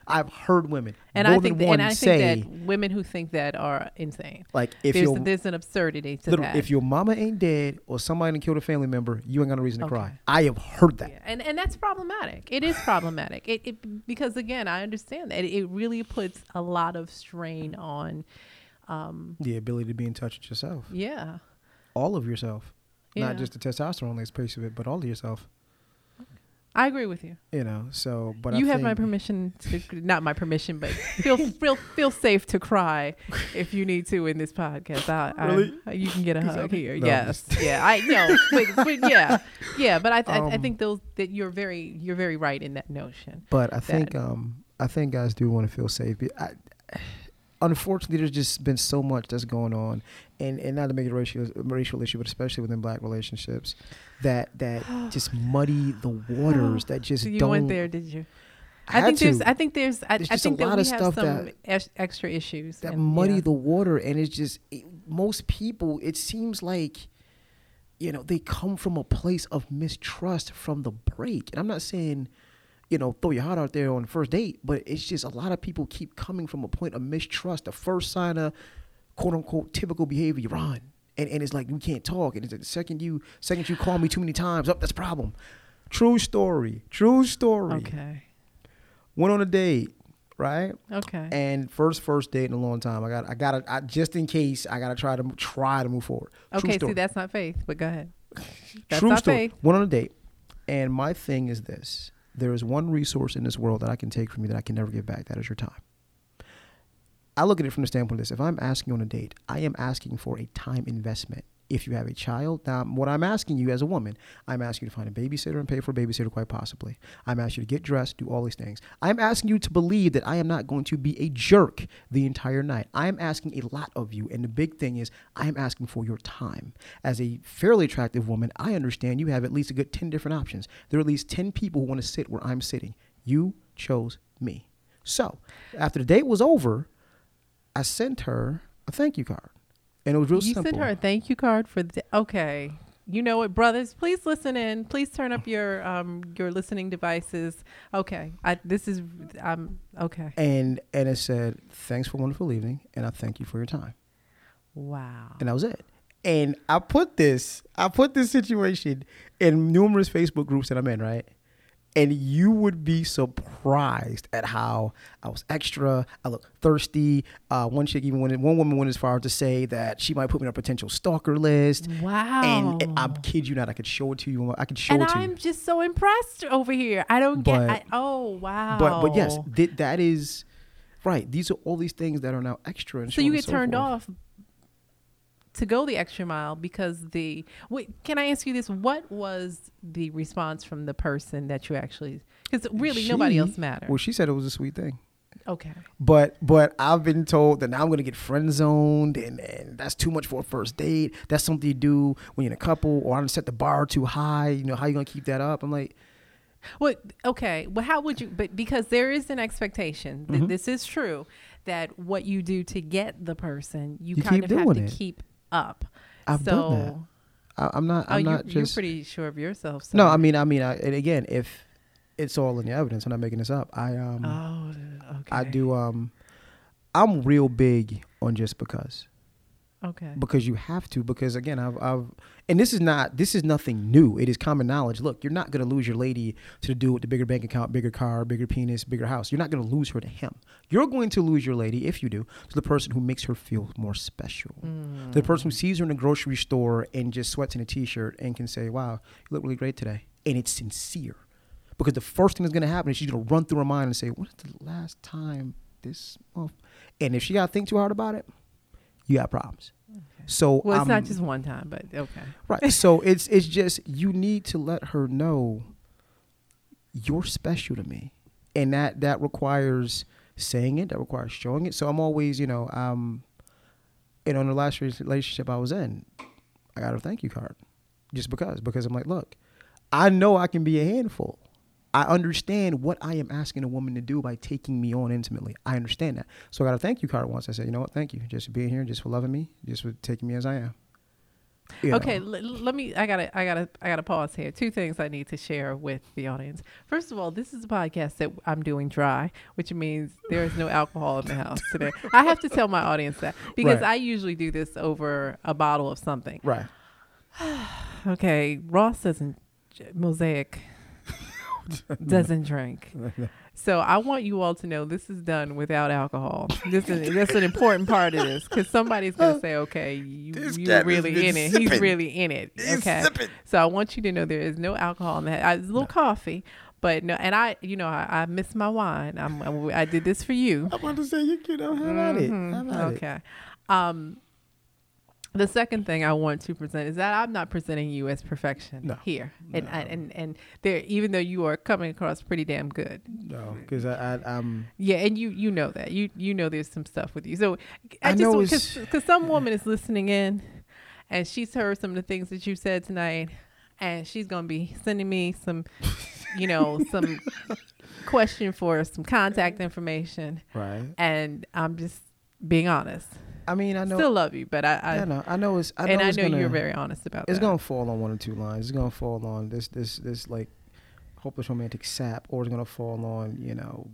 I've heard women and more I think than that, one and I say, think that women who think that are insane. like, if there's there's an absurdity to that. if your mama ain't dead or somebody killed a family member, you ain't got no reason to Okay. cry. I have heard that. Yeah, and and that's problematic. It is problematic. It, it because again, I understand that it really puts a lot of strain on. Um, The ability to be in touch with yourself, yeah, all of yourself, yeah. not just the testosterone that's piece of it, but all of yourself. I agree with you. You know, so but you I have my permission to not my permission, but feel feel feel safe to cry if you need to in this podcast. I, I, Really? you can get a hug here. No, yes, yeah, I know, but, but yeah, yeah, but I, I I Um, think those that you're very you're very right in that notion. But I think um I think guys do want to feel safe. I, unfortunately, there's just been so much that's going on, and and not to make it a racial racial issue, but especially within black relationships, that that just muddy the waters. That just So you don't. went there, did you? I think there's. to. I think there's. I, There's I just a think that lot we of have some that- extra issues that and, muddy yeah. the water and it's just it, most people it seems like you know they come from a place of mistrust from the break and i'm not saying you know throw your heart out there on the first date but it's just a lot of people keep coming from a point of mistrust the first sign of quote unquote typical behavior you run and, and it's like we can't talk and it's like the second you second you call me too many times up that's a problem true story true story Okay. went on a date right Okay. and first first date in a long time. I got I got to just in case I got to try to try to move forward. True okay. story. See, that's not faith. But go ahead. That's True not story. faith. Went on a date, and my thing is this: there is one resource in this world that I can take from you that I can never give back. That is your time. I look at it from the standpoint of this: if I'm asking on a date, I am asking for a time investment. If you have a child, now what I'm asking you as a woman, I'm asking you to find a babysitter and pay for a babysitter quite possibly. I'm asking you to get dressed, do all these things. I'm asking you to believe that I am not going to be a jerk the entire night. I am asking a lot of you, and the big thing is I am asking for your time. As a fairly attractive woman, I understand you have at least a good 10 different options. There are at least 10 people who want to sit where I'm sitting. You chose me. So, after the date was over, I sent her a thank you card. And it was real you simple. You sent her a thank you card for the. Okay. You know what, brothers? Please listen in. Please turn up your um your listening devices. Okay. I this is um okay. and and it said, "Thanks for a wonderful evening, and I thank you for your time." Wow. And that was it. And I put this, I put this situation in numerous Facebook groups that I'm in, right? And you would be surprised at how I was extra. I look thirsty. Uh, one chick even went, one woman went as far as to say that she might put me on a potential stalker list. Wow. And, and I kid you not, I could show it to you. I could show and it to I'm you. just so impressed over here. I don't get. But- I, oh wow. But but yes, th- that is right. These are all these things that are now extra. And so you and get turned forth. off to go the extra mile because the wait. Can I ask you this? What was the response from the person that you actually? Because really, nobody else mattered. Well, she said it was a sweet thing. okay. But but I've been told that now I'm gonna get friend zoned and, and that's too much for a first date. That's something you do when you're in a couple or I done set the bar too high. You know, how you gonna keep that up? I'm like, What? Okay. Well, how would you? But because there is an expectation that Mhm. this is true, that what you do to get the person, you, You kind of have to it. keep up. I've so, done that. I, I'm not Oh, I'm you're, not you're pretty sure of yourself. So. No, I mean I mean I, and again, if it's all in the evidence, I'm not making this up. I um Oh, okay. I do um I'm real big on just because. Okay. because you have to because again I've, I've and this is not this is nothing new. It is common knowledge. Look you're not going to lose your lady to the dude with the bigger bank account bigger car bigger penis bigger house. You're not going to lose her to him. You're going to lose your lady if you do to the person who makes her feel more special. Mm. to the person who sees her in a grocery store and just sweats in a t-shirt and can say wow you look really great today and it's sincere. Because the first thing that's going to happen is she's going to run through her mind and say when's the last time this month? And if she got to think too hard about it you got problems so Well, it's not just one time, but okay. Right. So it's it's just you need to let her know you're special to me. And that that requires saying it, that requires showing it. So I'm always, you know, um you know, in the last relationship I was in, I got a thank you card. Just because. Because I'm like, look, I know I can be a handful. I understand what I am asking a woman to do by taking me on intimately. I understand that. So I got to thank you card once. I said, you know what, thank you. Just for being here, just for loving me, just for taking me as I am. You Okay, l- let me. I gotta. I gotta. I gotta pause here. Two things I need to share with the audience. First of all, this is a podcast that I'm doing dry, which means there is no alcohol in the house today. I have to tell my audience that because Right. I usually do this over a bottle of something. Right. Okay, Ross doesn't. Mosaic doesn't drink. So I want you all to know this is done without alcohol. This is that's an important part of this because somebody's gonna say, "Okay, you you really in it. He's really in it." Okay. So I want you to know there is no alcohol in that. I, there's a little coffee, but no. And I, you know, I, I miss my wine. I'm, I, I did this for you. I want to say you at it. Mhm. Have at it. Okay. Um, the second thing I want to present is that I'm not presenting you as perfection No. here, and I, and and there, even though you are coming across pretty damn good. No, because I, I, I'm. Yeah, and you you know that you you know there's some stuff with you. So I, I just because because some woman is listening in, and she's heard some of the things that you said tonight, and she's gonna be sending me some, you know, some question for some contact information, Right. and I'm just being honest. I mean, I know. Still love you, but I, I, I know. I know. It's. I know and I know gonna, you're very honest about it. It's that. gonna fall on one or two lines. It's gonna fall on this, this, this like hopeless romantic sap, or it's gonna fall on you know.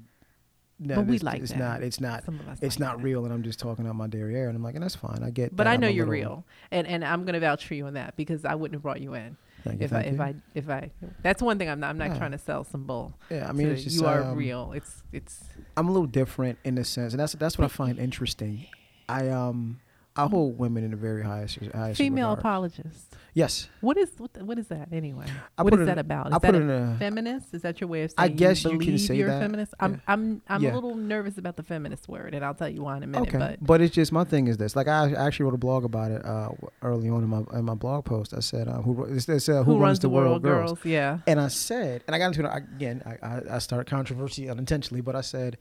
No, But we like it's that. not. It's not. Some of us It's like not that. real, and I'm just talking out my derriere, and I'm like, and that's fine. I get. But. I know you're little- real, and and I'm gonna vouch for you on that because I wouldn't have brought you in Thank you, if I if. I if I. That's one thing I'm not. I'm not Yeah. trying to sell some bull. Yeah, I mean, to- it's just you are um, real. It's it's I'm a little different in a sense, and that's that's what I find interesting. I um I hold women in the very highest highest female regard. apologist. Yes, What is what, is that anyway? I What is it- that about? Is I that a a. feminist? Is that your way of saying? I guess you you can believe say you're that. a feminist? I'm I'm I'm Yeah. a little nervous about the feminist word, and I'll tell you why in a minute. Okay, But but, it's just my thing is this. Like I I actually wrote a blog about it uh, early on in my in my blog post. I said uh, who it says, uh, who, runs the world, girls? Yeah. And I said, and I got into it again. I, I, I started controversy unintentionally, but I said,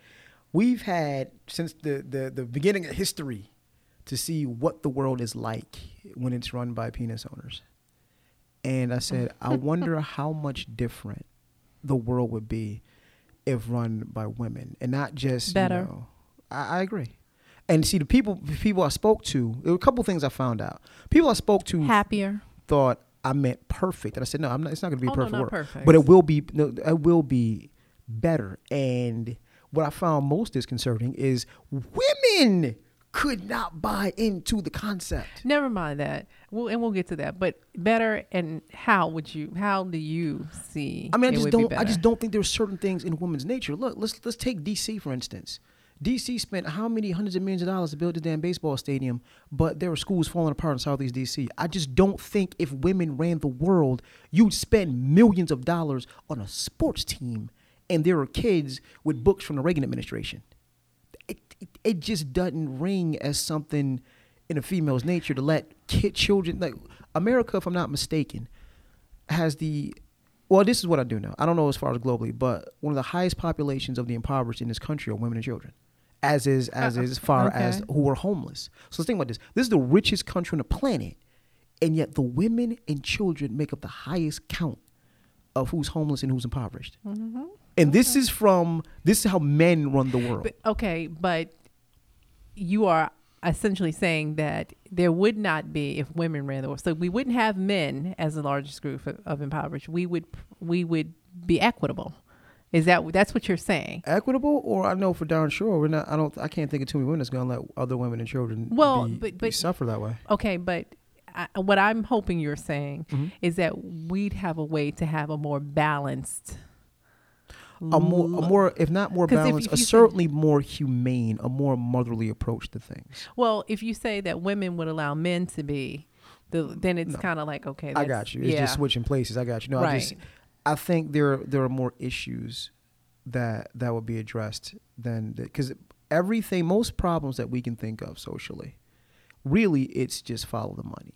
we've had since the, the, the beginning of history to see what the world is like when it's run by penis owners. And I said, I wonder how much different the world would be if run by women and not just you Better. know- I, I agree. And see, the people the people I spoke to, there were a couple things I found out. People I spoke to Happier. thought I meant perfect, and I said, no, I'm not. It's not going to be oh, perfect no, not perfect. but it will be. No, it will be better. And what I found most disconcerting is women could not buy into the concept. Never mind that. We'll, and we'll get to that. But better and how would you? How do you see? I mean, I just don't. I better? just don't think there's certain things in women's nature. Look, let's let's take DC for instance. DC spent how many hundreds of millions of dollars to build the damn baseball stadium, but there were schools falling apart in Southeast DC. I just don't think if women ran the world, you'd spend millions of dollars on a sports team, and there are kids with books from the Reagan administration. It it, it just doesn't ring as something in a female's nature to let kid children like America, if I'm not mistaken, has the well, this is what I do know. I don't know as far as globally, but one of the highest populations of the impoverished in this country are women and children. As is as Uh, is as far as who are homeless. So let's think about this. This is the richest country on the planet, and yet the women and children make up the highest count of who's homeless and who's impoverished. Mm-hmm. And this is from this is how men run the world. But, okay, but you are essentially saying that there would not be if women ran the world. So we wouldn't have men as the largest group of, of impoverished. We would we would be equitable. Is that that's what you're saying? Equitable, or I know for darn sure we're not. I don't. I can't think of too many women that's gonna let other women and children Well, be, but- but- suffer that way. Okay, but I, what I'm hoping you're saying Mhm. is that we'd have a way to have a more balanced. a more, a more, if not more balanced, a you said- certainly more humane, a more motherly approach to things. Well, if you say that women would allow men to be, the, then it's No. kind of like okay. I got you. It's yeah, just switching places. I got you. No, right. I just, I think there, there are more issues that that would be addressed than because everything, most problems that we can think of socially, really, it's just follow the money.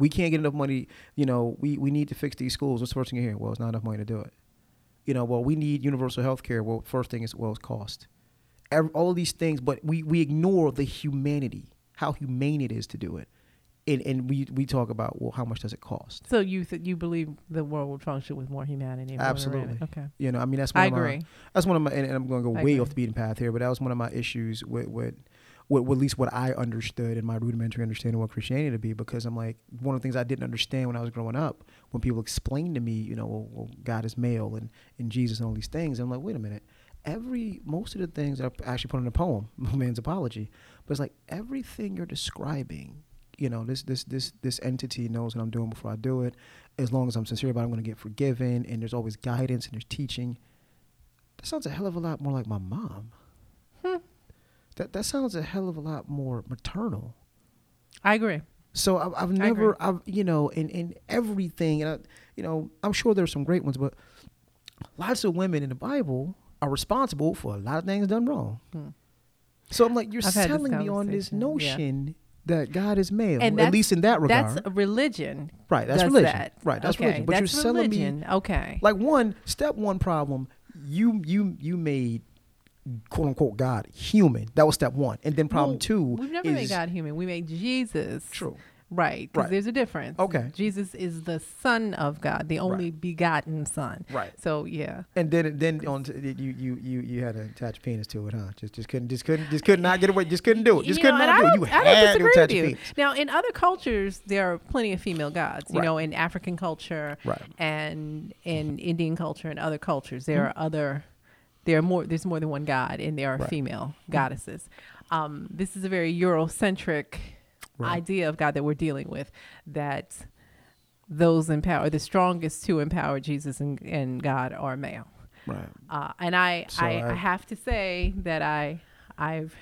We can't get enough money. You know, we, we need to fix these schools. What's the first thing you hear? Well, it's not enough money to do it. You know, well, we need universal health care. Well, first thing is, well, it's cost. Every, all of these things, but we, we ignore the humanity, how humane it is to do it. And, and we, we talk about, well, how much does it cost? So you th- you believe the world would function with more humanity? if women ran it. Absolutely. Okay. You know, I mean, that's one I of my, agree. That's one of my, and, and I'm going to go I way agree. off the beaten path here, but that was one of my issues with, with, with, with at least what I understood in my rudimentary understanding of what Christianity to be, because I'm like, one of the things I didn't understand when I was growing up, when people explained to me, you know, well, well, God is male and, and Jesus and all these things, I'm like, wait a minute. Every, most of the things that I actually put in a poem, Man's Apology, but it's like everything you're describing, you know, this, this, this, this entity knows what I'm doing before I do it. As long as I'm sincere about it, I'm going to get forgiven, and there's always guidance and there's teaching. That sounds a hell of a lot more like my mom. Hmm. That that sounds a hell of a lot more maternal. I agree. So I've, I've never, I've you know, in in everything, and I, you know, I'm sure there's some great ones, but lots of women in the Bible are responsible for a lot of things done wrong. Hmm. So I'm like, you're I've selling me on this conversation, yeah. notion that God is male, And at least in that regard. That's a religion. right, that's religion. that. Right, that's okay. religion. But that's you're selling me. Okay. like one step one problem you you you made quote unquote god human that was step one and then problem Well, two We've never made God human. We made Jesus true Right, because Right. there's a difference. Okay. Jesus is the Son of God, the only begotten Son. Right. So yeah, And then then on to, you you you you had to attach penis to it, huh? Just just couldn't just couldn't just could not get away. Just couldn't do it. Just You could know, not do it. You had to attach penis. Now, in other cultures, there are plenty of female gods. You Right. know, in African culture Right. and in Indian culture and other cultures, there Mm-hmm. are other. There are more. There's more than one god, and there are Right. female goddesses. Um, this is a very Eurocentric Right. idea of God that we're dealing with. That those in power, the strongest to empower Jesus and, and God, are male. Right. Uh, and I, So I, I- I have to say that I, I've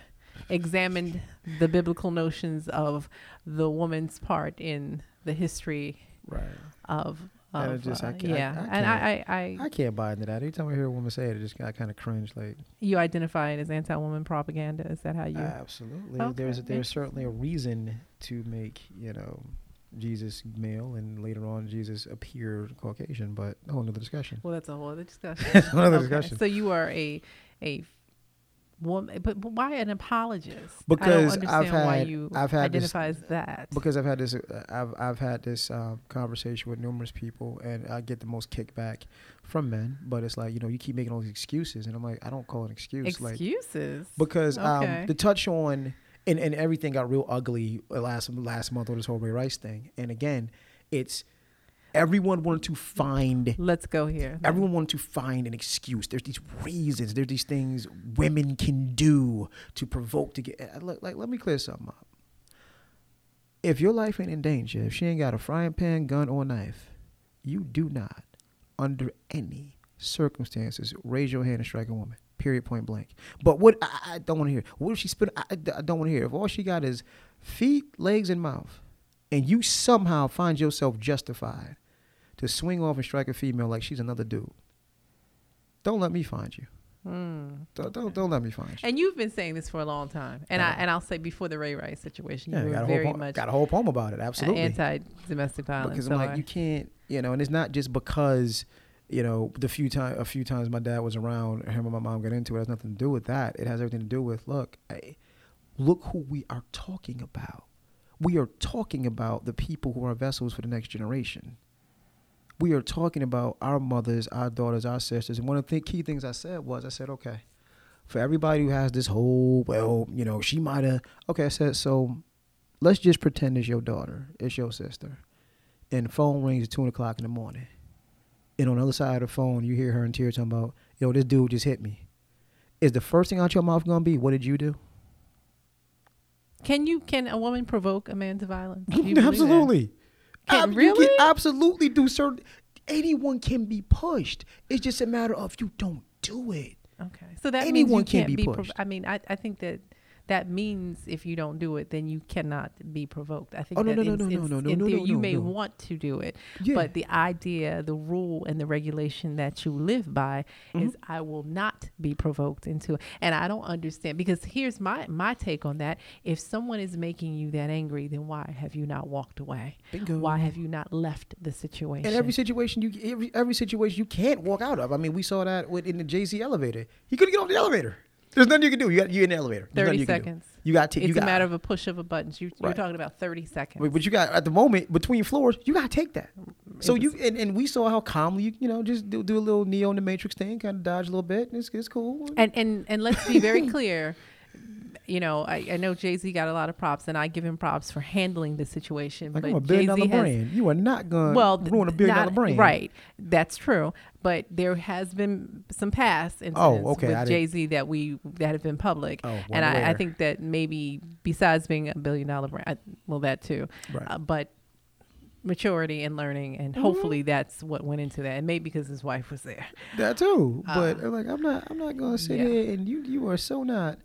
examined the biblical notions of the woman's part in the history Right. of, And just- I uh, I- yeah. I and I, I, I, I can't buy into that. Every time I hear a woman say it, it just I kind of cringe. Like you identify it as anti-woman propaganda. Is that how you? absolutely, Okay, there's there's certainly a reason to make you know Jesus male and later on Jesus appear Caucasian, but a whole nother discussion. well, that's a whole other discussion. Another Okay. discussion. So you are a, a woman, but, but why an apologist? Because I don't I've understand why had- you I've had this- as that. because I've had this uh, I've I've had this um, conversation with numerous people and I get the most kickback from men but it's like you know you keep making all these excuses and I'm like I don't call it an excuse like Excuses. because Okay. um, the touch on and, and everything got real ugly last last month with this whole Ray Rice thing and again it's everyone wanted to find Let's go here. Everyone wanted to find an excuse. There's these reasons. There's these things women can do to provoke to get. uh, Like, like, let me clear something up. If your life ain't in danger, if she ain't got a frying pan, gun, or knife, you do not, under any circumstances, raise your hand and strike a woman. Period. Point blank. But what I, I don't want to hear. What if she spit? I I don't want to hear. If all she got is feet, legs, and mouth, and you somehow find yourself justified to swing off and strike a female like she's another dude, don't let me find you. Hmm. Don't don't, don't let me find you. And you've been saying this for a long time, and I and I'll say before the Ray Rice situation, Yeah, you got were a whole very poem, much got a whole poem about it. Absolutely. anti-domestic violence. because so I'm like, I- you can't, you know, and it's not just because, you know, the few time a few times my dad was around, him and my mom got into it. it has nothing to do with that. It has everything to do with look, hey, look who we are talking about. We are talking about the people who are vessels for the next generation. We are talking about our mothers, our daughters, our sisters. And one of the key things I said was, I said, okay, for everybody who has this whole, well, you know, she might have, okay, I said, so let's just pretend it's your daughter, it's your sister and the phone rings at two o'clock in the morning. And on the other side of the phone, you hear her in tears talking about, yo, this dude just hit me. Is the first thing out your mouth gonna be, what did you do? Can you can a woman provoke a man to violence? You absolutely. Can- Ab- you really? absolutely do certain anyone can be pushed. It's just a matter of you don't do it. Okay, so that Anyone means you can can't be be. prov- pushed. I mean, I I think that that means if you don't do it, then you cannot be provoked. I think Oh, no, that no, no, no, no, no, no, in no, theory, no, you may want to do it, Yeah. but the idea, the rule, and the regulation that you live by Mm-hmm. is I will not be provoked into it. And I don't understand because here's my my take on that: if someone is making you that angry, then why have you not walked away? Bingo. Why have you not left the situation? In every situation, you every, every situation you can't walk out of. I mean, we saw that with in the Jay Z elevator. He couldn't get off the elevator. There's nothing you can do. You got you in the elevator. There's Thirty you can do. seconds. You got to. It's you got, a matter of a push of a button. You, You're Right. talking about thirty seconds. But, but you got at the moment between floors, you gotta take that. So It you and, and we saw how calmly you you know just do, do a little Neo in the Matrix thing, kind of dodge a little bit. It's it's cool. And and and let's be very clear. You know, I, I know Jay Z got a lot of props, and I give him props for handling the situation. like but I'm a billion dollar Jay-Z has, brand. You are not gonna well, ruin a billion not- dollar brand, Right, that's true. But there has been some past incidents Oh, okay, with Jay Z that we that have been public, Oh, and I, I think that maybe besides being a billion dollar brand, I, well, that too, Right. uh, but maturity and learning, and Mm-hmm. hopefully that's what went into that, and maybe because his wife was there. That too. But Uh, like I'm not I'm not gonna sit yeah. here and you you are so not.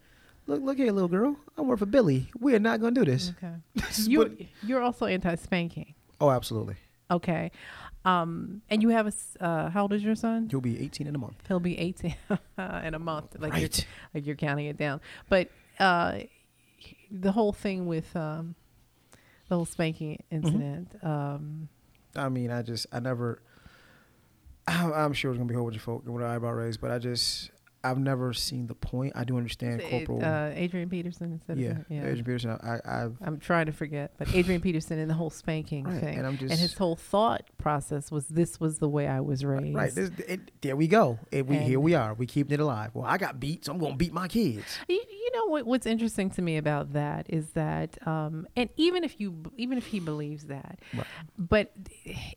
Look look here, little girl. I'm working for Billy. We are not gonna do this. Okay, you you're also anti spanking. oh, absolutely. Okay. Um, and you have a, uh, how old is your son? He'll be 18 in a month. He'll be 18 in a month. Like you're, right. like you're counting it down. But, uh, the whole thing with, um, the whole spanking Mm-hmm. incident, um, I mean, I just, I never, I'm I'm sure it's gonna be a whole bunch of folk with an eyebrow raised, but I just, I've never seen the point. I do understand It- corporal. uh, Adrian Peterson instead yeah, of yeah. Adrian Peterson. I, I've I'm trying to forget, but Adrian Peterson and the whole spanking right, thing, and I'm just and his whole thought process was this was the way I was raised. right. This, it, there we go. It, we here we are. We keeping it alive. Well, I got beat, so I'm gonna beat my kids. You, you know what? What's interesting to me about that is that, um, and even if you, even if he believes that, Right. but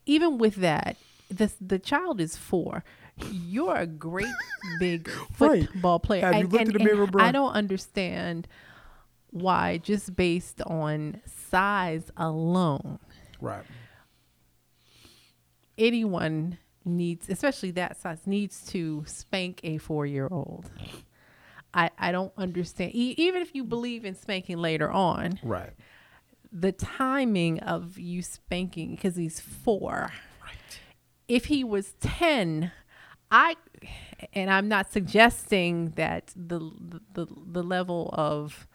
even with that, the the child is four. You're a great big Right. football player. Have you and, looked and- in the mirror, bro? I don't understand why, just based on size alone, Right. anyone needs, especially that size, needs to spank a four year old. I, I don't understand. E- even if you believe in spanking later on, Right. the timing of you spanking, because he's four. Right. If he was 10, I, and I'm not suggesting that the, the, the, level of,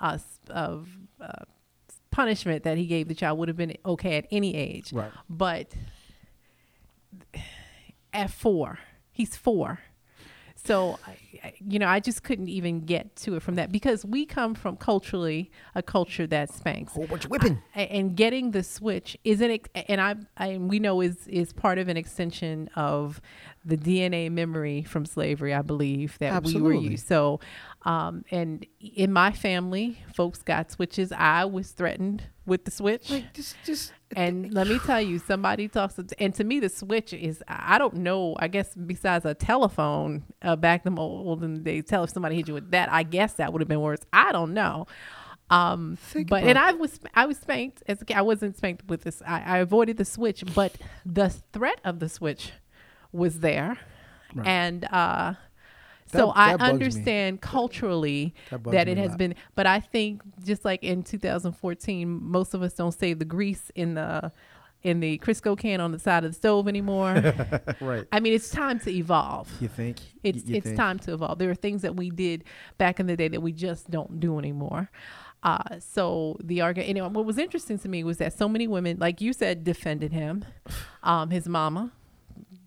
uh, of, uh, punishment that he gave the child would have been okay at any age Right. but at four, he's four. So, I- I- you know, I just couldn't even get to it from that because we come from culturally a culture that spanks. Whole bunch of whipping. A- and getting the switch isn't ex- and I, I we know is is part of an extension of the DNA memory from slavery I believe that we were Absolutely. used so um and in my family folks got switches I was threatened with the switch Like just, just and let me tell you, somebody talks, and to me, the switch is, I don't know, I guess besides a telephone uh, back them olden days, tell if somebody hit you with that, I guess that would have been worse. I don't know. Um, Think but, and I was, I was spanked as a kid. I wasn't spanked with this. I, I avoided the switch, but the threat of the switch was there. Right. And, uh, That- so I that bugs me. understand culturally That that it has been, but I think just like in 2014, most of us don't save the grease in the in the Crisco can on the side of the stove anymore. right. I mean, it's time to evolve. You think? It's you it's think? time to evolve. There are things that we did back in the day that we just don't do anymore. Uh, so the argument, you know, what was interesting to me was that so many women, like you said, defended him. Um, his mama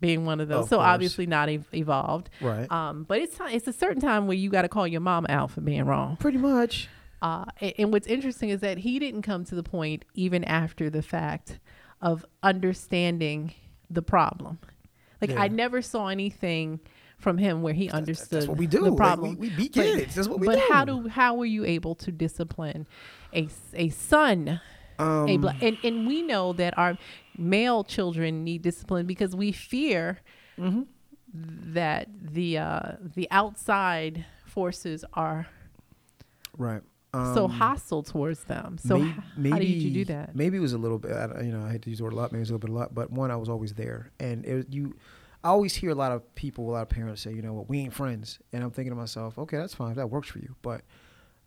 being one of those. Of so course. obviously not ev- evolved. Right. Um, but it's it's a certain time where you got to call your mom out for being wrong. Pretty much. Uh, a- and what's interesting is that he didn't come to the point even after the fact of understanding the problem. Like Yeah. I never saw anything from him where he understood That's what we do. the Like, we, we beat But- kids. That's what we but do. how do how were you able to discipline a, a son? Um, a black and and we know that our male children need discipline because we fear Mm-hmm. that the uh, the outside forces are right. so Um, hostile towards them. So may- h- how did you do that? Maybe it was a little bit. I, you know, I hate to use the word a lot. Maybe it was a little bit a lot. But one, I was always there, and it, you. I always hear a lot of people, a lot of parents say, you know, what, we ain't friends, and I'm thinking to myself, okay, that's fine, that works for you. But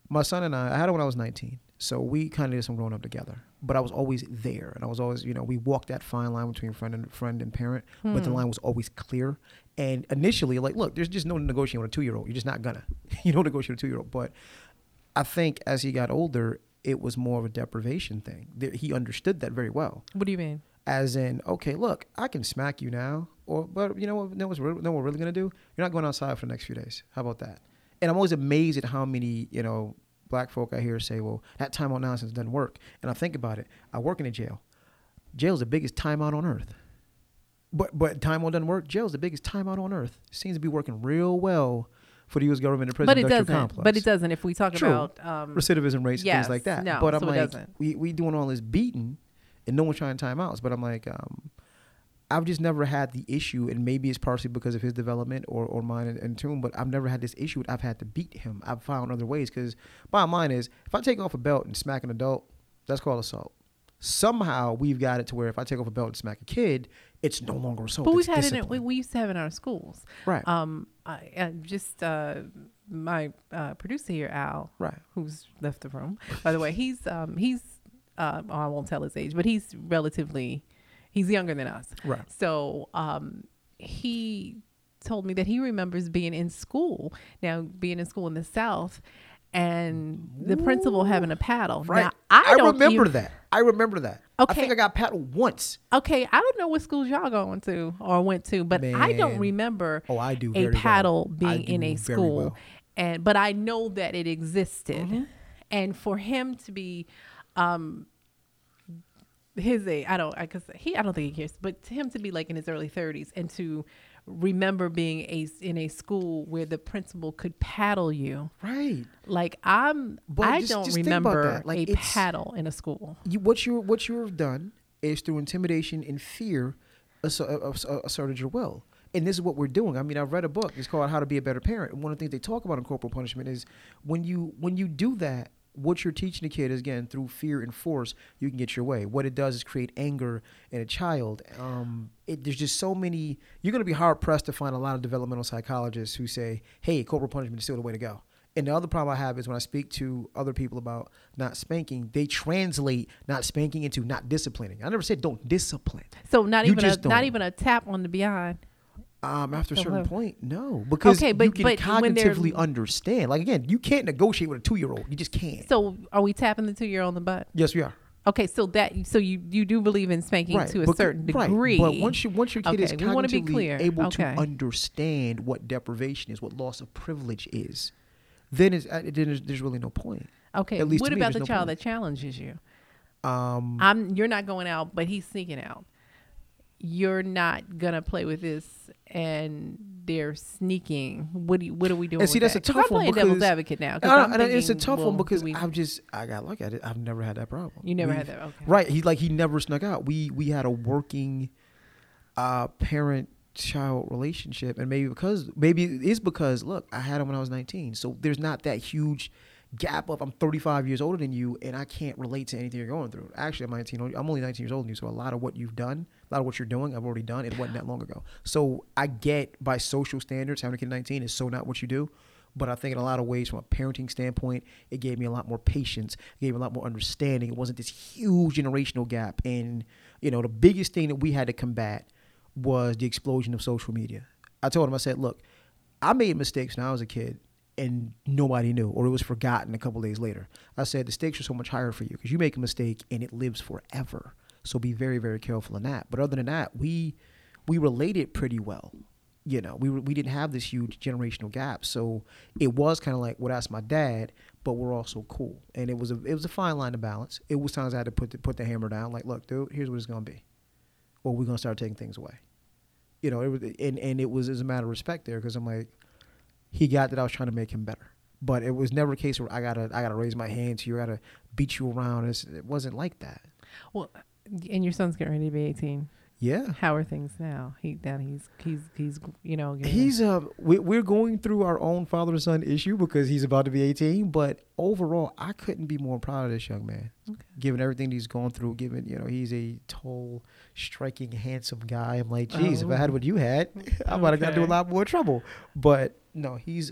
my son and I, I had it when I was 19, so we kind of did some growing up together. But I was always there, and I was always, you know, we walked that fine line between friend and friend and parent, but the Hmm. line was always clear. And initially, like, look, there's just no negotiating with a two year old. You're just not gonna. you don't negotiate with a two year old. But I think as he got older, it was more of a deprivation thing. He understood that very well. What do you mean? As in, okay, look, I can smack you now, or but you know what? Know what's re- know what we're really gonna do? You're not going outside for the next few days. How about that? And I'm always amazed at how many you know black folk I hear say, well, that timeout nonsense doesn't work. And I think about it. I work in a jail. Jail's the biggest timeout on earth. But but timeout doesn't work. Jail's the biggest timeout on earth. Seems to be working real well for the U.S. government and prison But it doesn't. complex But it doesn't. If we talk True. about um, recidivism rates and Yes, things like that. no, but I'm so it like, doesn't. we we doing all this beating, and no one's trying to time outs. But I'm like, um, I've just never had the issue, and maybe it's partially because of his development or, or mine and, and tune. But I've never had this issue. I've had to beat him. I've found other ways because bottom line is, if I take off a belt and smack an adult, that's called assault. Somehow we've got it to where if I take off a belt and smack a kid, it's no longer assault. but we've had it. We, we used to have it in our schools. right, Um, I, I just uh, my uh, producer here, Al, right, who's left the room. By the way, he's um, he's uh, I won't tell his age, but he's relatively he's younger than us. right. So um, he told me that he remembers being in school. Now, being in school in the South, and the principal having a paddle. Right. Now, I, don't remember even- that. I remember that. Okay. I think I got paddled once. Okay, I don't know what schools y'all going to or went to, but I don't remember Oh, I do a very well. paddle being in a school. well. Mm-hmm. And but I know that it existed. And for him to be um his age, I don't I cuz he I don't think he cares, but to him to be like in his early 30s and to remember being a in a school where the principal could paddle you. Right. Like I'm But I just- don't just remember. Like, a paddle in a school. You, what you what you have done is through intimidation and fear, asser- asserted your will. And this is what we're doing. I mean, I've read a book. It's called How to Be a Better Parent. And one of the things they talk about in corporal punishment is when you when you do that, what you're teaching the kid is again through fear and force, you can get your way. What it does is create anger in a child. Um, it, there's just so many. You're going to be hard pressed to find a lot of developmental psychologists who say, "Hey, corporal punishment is still the way to go." And the other problem I have is when I speak to other people about not spanking, they translate not spanking into not disciplining. I never said don't discipline. So not You even a not even a tap on the behind. Um, after a certain Hello. point, no, because Okay, you but- can but cognitively understand. Like again, you can't negotiate with a two-year-old. You just can't. So are we tapping the two year old on the butt? yes, we are. Okay, so that so you you do believe in spanking to a Becau- certain right. degree. But once you once your kid is Okay, be cognitively clear. able Okay. to understand what deprivation is, what loss of privilege is, then it's, uh, then there's, there's really no point. okay, at least what me, about there's the no child point. that challenges you? Um, I'm you're not going out, but he's sneaking out. You're not gonna play with this, and they're sneaking. What do you, what are we doing? And see, with that's a that? 'Cause tough I'm one playing devil's advocate now. 'cause I I'm and it's a thinking, tough well, one because we- I've just I got lucky. I did, I've never had that problem. you never had We've- that. Okay, Right. He like he never snuck out. We we had a working uh parent child relationship and maybe because maybe it's because look, I had him when I was 19. So there's not that huge gap of I'm 35 years older than you and I can't relate to anything you're going through. Actually, I'm 19. I'm only 19 years older than you, so a lot of what you've done, a lot of what you're doing, I've already done. It wasn't that long ago. So I get by social standards having a kid at 19 is so not what you do. But I think in a lot of ways, from a parenting standpoint, it gave me a lot more patience. It gave me a lot more understanding. It wasn't this huge generational gap. And you know, the biggest thing that we had to combat was the explosion of social media. I told him, I said, look, I made mistakes when I was a kid, and nobody knew, or it was forgotten a couple days later. I said the stakes are so much higher for you because you make a mistake and it lives forever. So be very, very careful in that. But other than that, we we related pretty well you know, we we didn't have this huge generational gap, so it was kind of like, well, that's my dad, but we're also cool, and it was a it was a fine line to balance. It was times I had to put the, put the hammer down, like, look, dude, here's what it's gonna be, or we're gonna start taking things away, you know, it was and and it was as a matter of respect there because I'm like, he got that I was trying to make him better, but it was never a case where I gotta I gotta raise my hand to you, I gotta beat you around. It wasn't like that. well, and your son's getting ready to be 18. Yeah. How are things now? He now he's he's he's you know getting- He's uh we, we're going through our own father son issue because he's about to be 18. But overall, I couldn't be more proud of this young man, Okay. given everything he's gone through. Given you know he's a tall, striking, handsome guy. I'm like, geez, if I had what you had, I might have got into a lot more trouble. But no, he's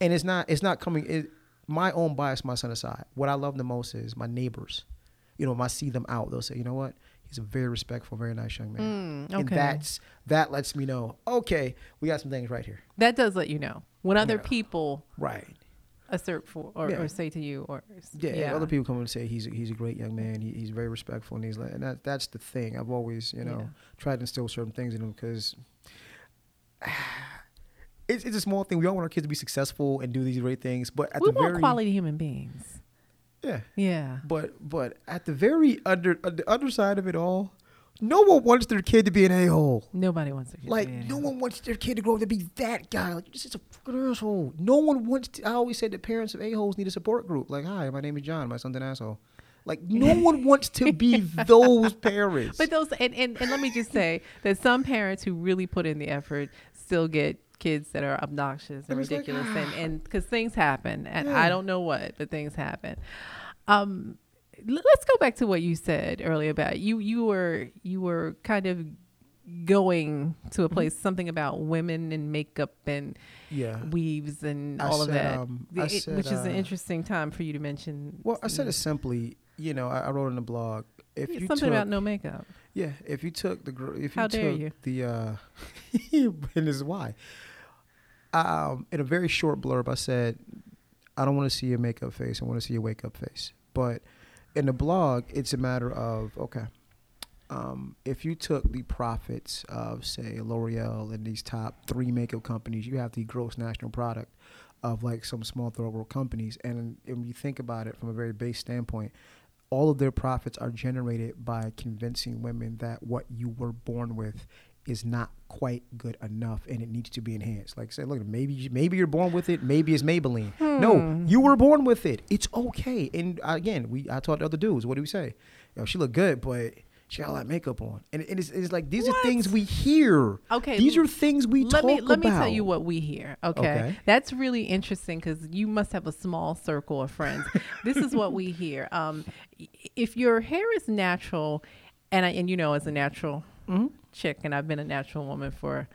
and it's not it's not coming. It, my own bias, my son aside, what I love the most is my neighbors. You know, if I see them out, they'll say, you know what? He's a very respectful, very nice young man. Mm, And that's that lets me know, okay, we got some things right here. that does let you know when other Yeah. people Right. assert for or, Yeah. or say to you or Yeah, and other people come and say he's a, he's a great young man. He, he's very respectful, and he's like, and that that's the thing. I've always you know Yeah. tried to instill certain things in him because it's it's a small thing. We all want our kids to be successful and do these great things, but at we the want very quality human beings. Yeah, Yeah. but but at the very under uh, the underside of it all, no one wants their kid to be an a hole. Nobody wants to. Like yeah. no one wants their kid to grow up to be that guy. Like this is a fucking asshole. No one wants. To, I always said that parents of a holes need a support group. Like, hi, my name is John. My son's an asshole. Like no one wants to be those parents. But those and, and, and let me just say that some parents who really put in the effort still get kids that are obnoxious and And it's like, ridiculous and ah. and because things happen and Yeah. I don't know what but things happen. Um, let's go back to what you said earlier about you you were you were kind of going to Mm-hmm. a place something about women and makeup and yeah. weaves and I all of that, um, it- said, which is an uh, interesting time for you to mention. Well, I said it simply. You know, I, I wrote in the blog. If Yeah, you something took, about no makeup. yeah, if you took the gr- if you How took you. the uh, and this is why. Um, in a very short blurb, I said, I don't want to see your makeup face. I want to see your wake up face. But in the blog, it's a matter of okay. Um, if you took the profits of, say, L'Oreal and these top three makeup companies, you have the gross national product of like some small third world companies. And, and when you think about it from a very base standpoint, all of their profits are generated by convincing women that what you were born with is not quite good enough and it needs to be enhanced. Like say, look, maybe maybe you're born with it, maybe it's Maybelline. Hmm. No, you were born with it. It's okay. And again, we I taught the other dudes. What do we say? Yo, she look good, but she got all that makeup on, and, and it's, it's like these What? are things we hear. Okay, these are things we let talk me let me tell you what we hear. Okay, Okay. that's really interesting because you must have a small circle of friends. this is what we hear. Um, if your hair is natural, and I, and you know, as a natural Mhm. chick, and I've been a natural woman for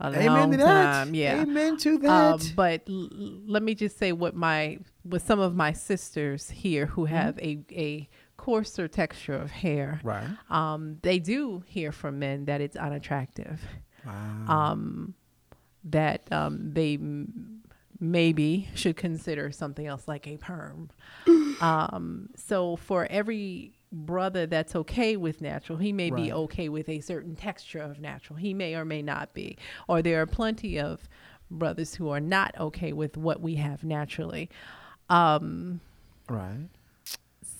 a Amen long to that. time. Yeah. Amen to Um, that. but l- let me just say what my with some of my sisters here who Mm-hmm. have a a coarser texture of hair. right. Um, they do hear from men that it's unattractive Wow. um, that um, they m- maybe should consider something else like a perm. um, so for every brother that's okay with natural, he may be okay with a certain texture of natural. He may or may not be. Or there are plenty of brothers who are not okay with what we have naturally. Um, right.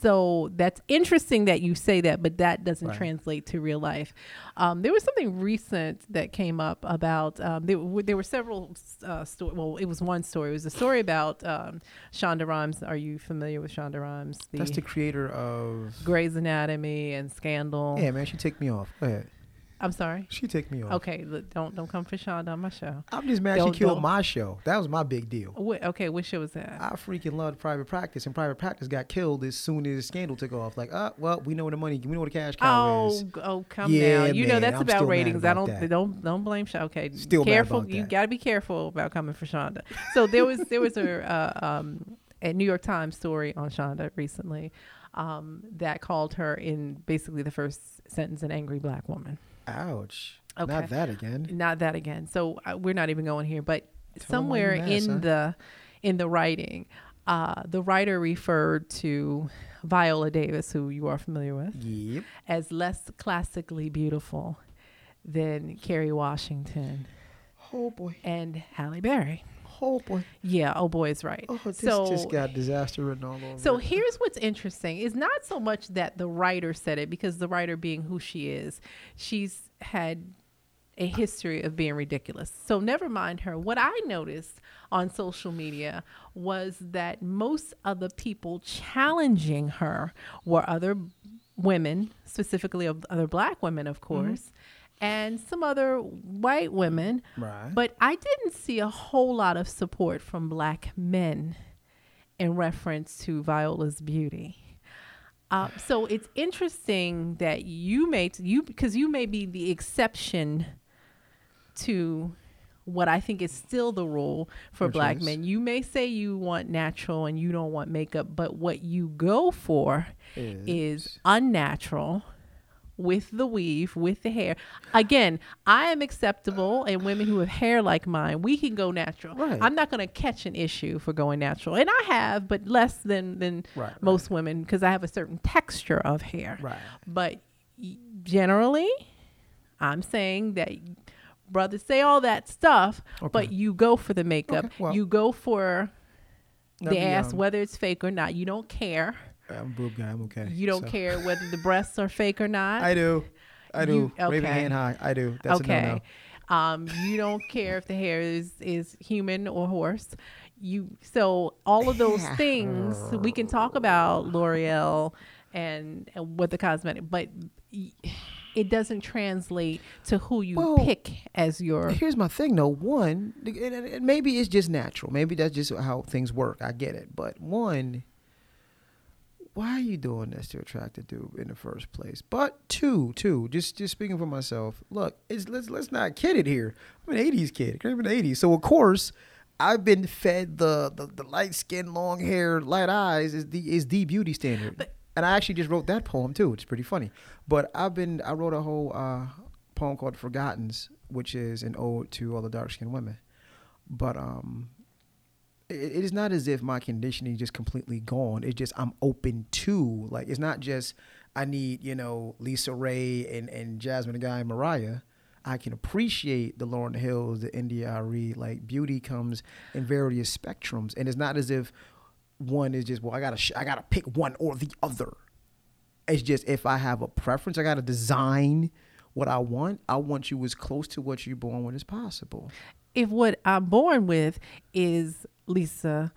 So that's interesting that you say that, but that doesn't Right. translate to real life. Um, there was something recent that came up about um, there, were, there were several uh, sto- Well, it was one story. It was a story about um, Shonda Rhimes. Are you familiar with Shonda Rhimes? The, That's the creator of. Grey's Anatomy and Scandal. Yeah, man. She take me off. Go ahead. I'm sorry. She take me off. Okay, look, don't don't come for Shonda on my show. I'm just mad Don't- she killed don't- my show. That was my big deal. Okay, what show was that? I freaking loved private practice, and private practice got killed as soon as the scandal took off. Like, uh, well, we know where the money, we know where the cash cow Oh, is. oh, come Yeah, down. You know that's I'm about ratings. I don't that. don't don't blame Shonda. Okay, Still careful. about You got to be careful about coming for Shonda. So there was there was a uh, um, a New York Times story on Shonda recently um, that called her in basically the first sentence an angry black woman. Ouch. Okay. Not that again. Not that again. So uh, we're not even going here, but Tell somewhere mad, in son. the in the writing, uh, the writer referred to Viola Davis, who you are familiar with Yep. as less classically beautiful than Kerry Washington Oh boy. and Halle Berry. Oh boy. Yeah, oh boy is right. Oh, this so just got disaster written all over. so it. here's what's interesting is not so much that the writer said it because the writer being who she is, she's had a history of being ridiculous. So never mind her. What I noticed on social media was that most of the people challenging her were other women, specifically of other black women, of course, and some other white women. Right. But I didn't see a whole lot of support from black men in reference to Viola's beauty. Uh, so it's interesting that you may you because you may be the exception to what I think is still the rule for Which black is? men. You may say you want natural and you don't want makeup, but what you go for is unnatural with the weave, with the hair. Again, I am acceptable, and women who have hair like mine, we can go natural. Right. I'm not going to catch an issue for going natural, and I have, but less than than Right, right. most women because I have a certain texture of hair. Right. But generally, I'm saying that brothers say all that stuff, but you go for the makeup. Okay, well. you go for the ass, um, whether it's fake or not. You don't care. I'm a boob guy. I'm okay. You don't So- care whether the breasts are fake or not. I do. I do. You- Raven hand high. I do. That's okay. no-no. Um, you don't care if the hair is is human or horse. You so all of those things we can talk about L'Oreal and, and what the cosmetic, but it doesn't translate to who you Well, pick as your. Here's my thing, though. One, and- and- and maybe it's just natural. Maybe that's just how things work. I get it. But one, why are you doing this to attract a dude in the first place? But two, two, just just speaking for myself. Look, it's, let's let's not kid it here. I'm an '80s kid. I came from the '80s, so of course. I've been fed the, the, the light skin, long hair, light eyes is the is the beauty standard. and I actually just wrote that poem too. It's pretty funny. But I've been I wrote a whole uh, poem called Forgottens, which is an ode to all the dark skinned women. But um, it is not as if my conditioning is just completely gone. It's just I'm open to like it's not just I need you know LisaRaye and and Jasmine Guy and Mariah. I can appreciate the Lauryn Hills, the India.Arie. Like beauty comes in various spectrums, and it's not as if one is just well I gotta sh- I gotta pick one or the other. It's just if I have a preference, I gotta design what I want. I want you as close to what you're born with as possible. If what I'm born with is Lisa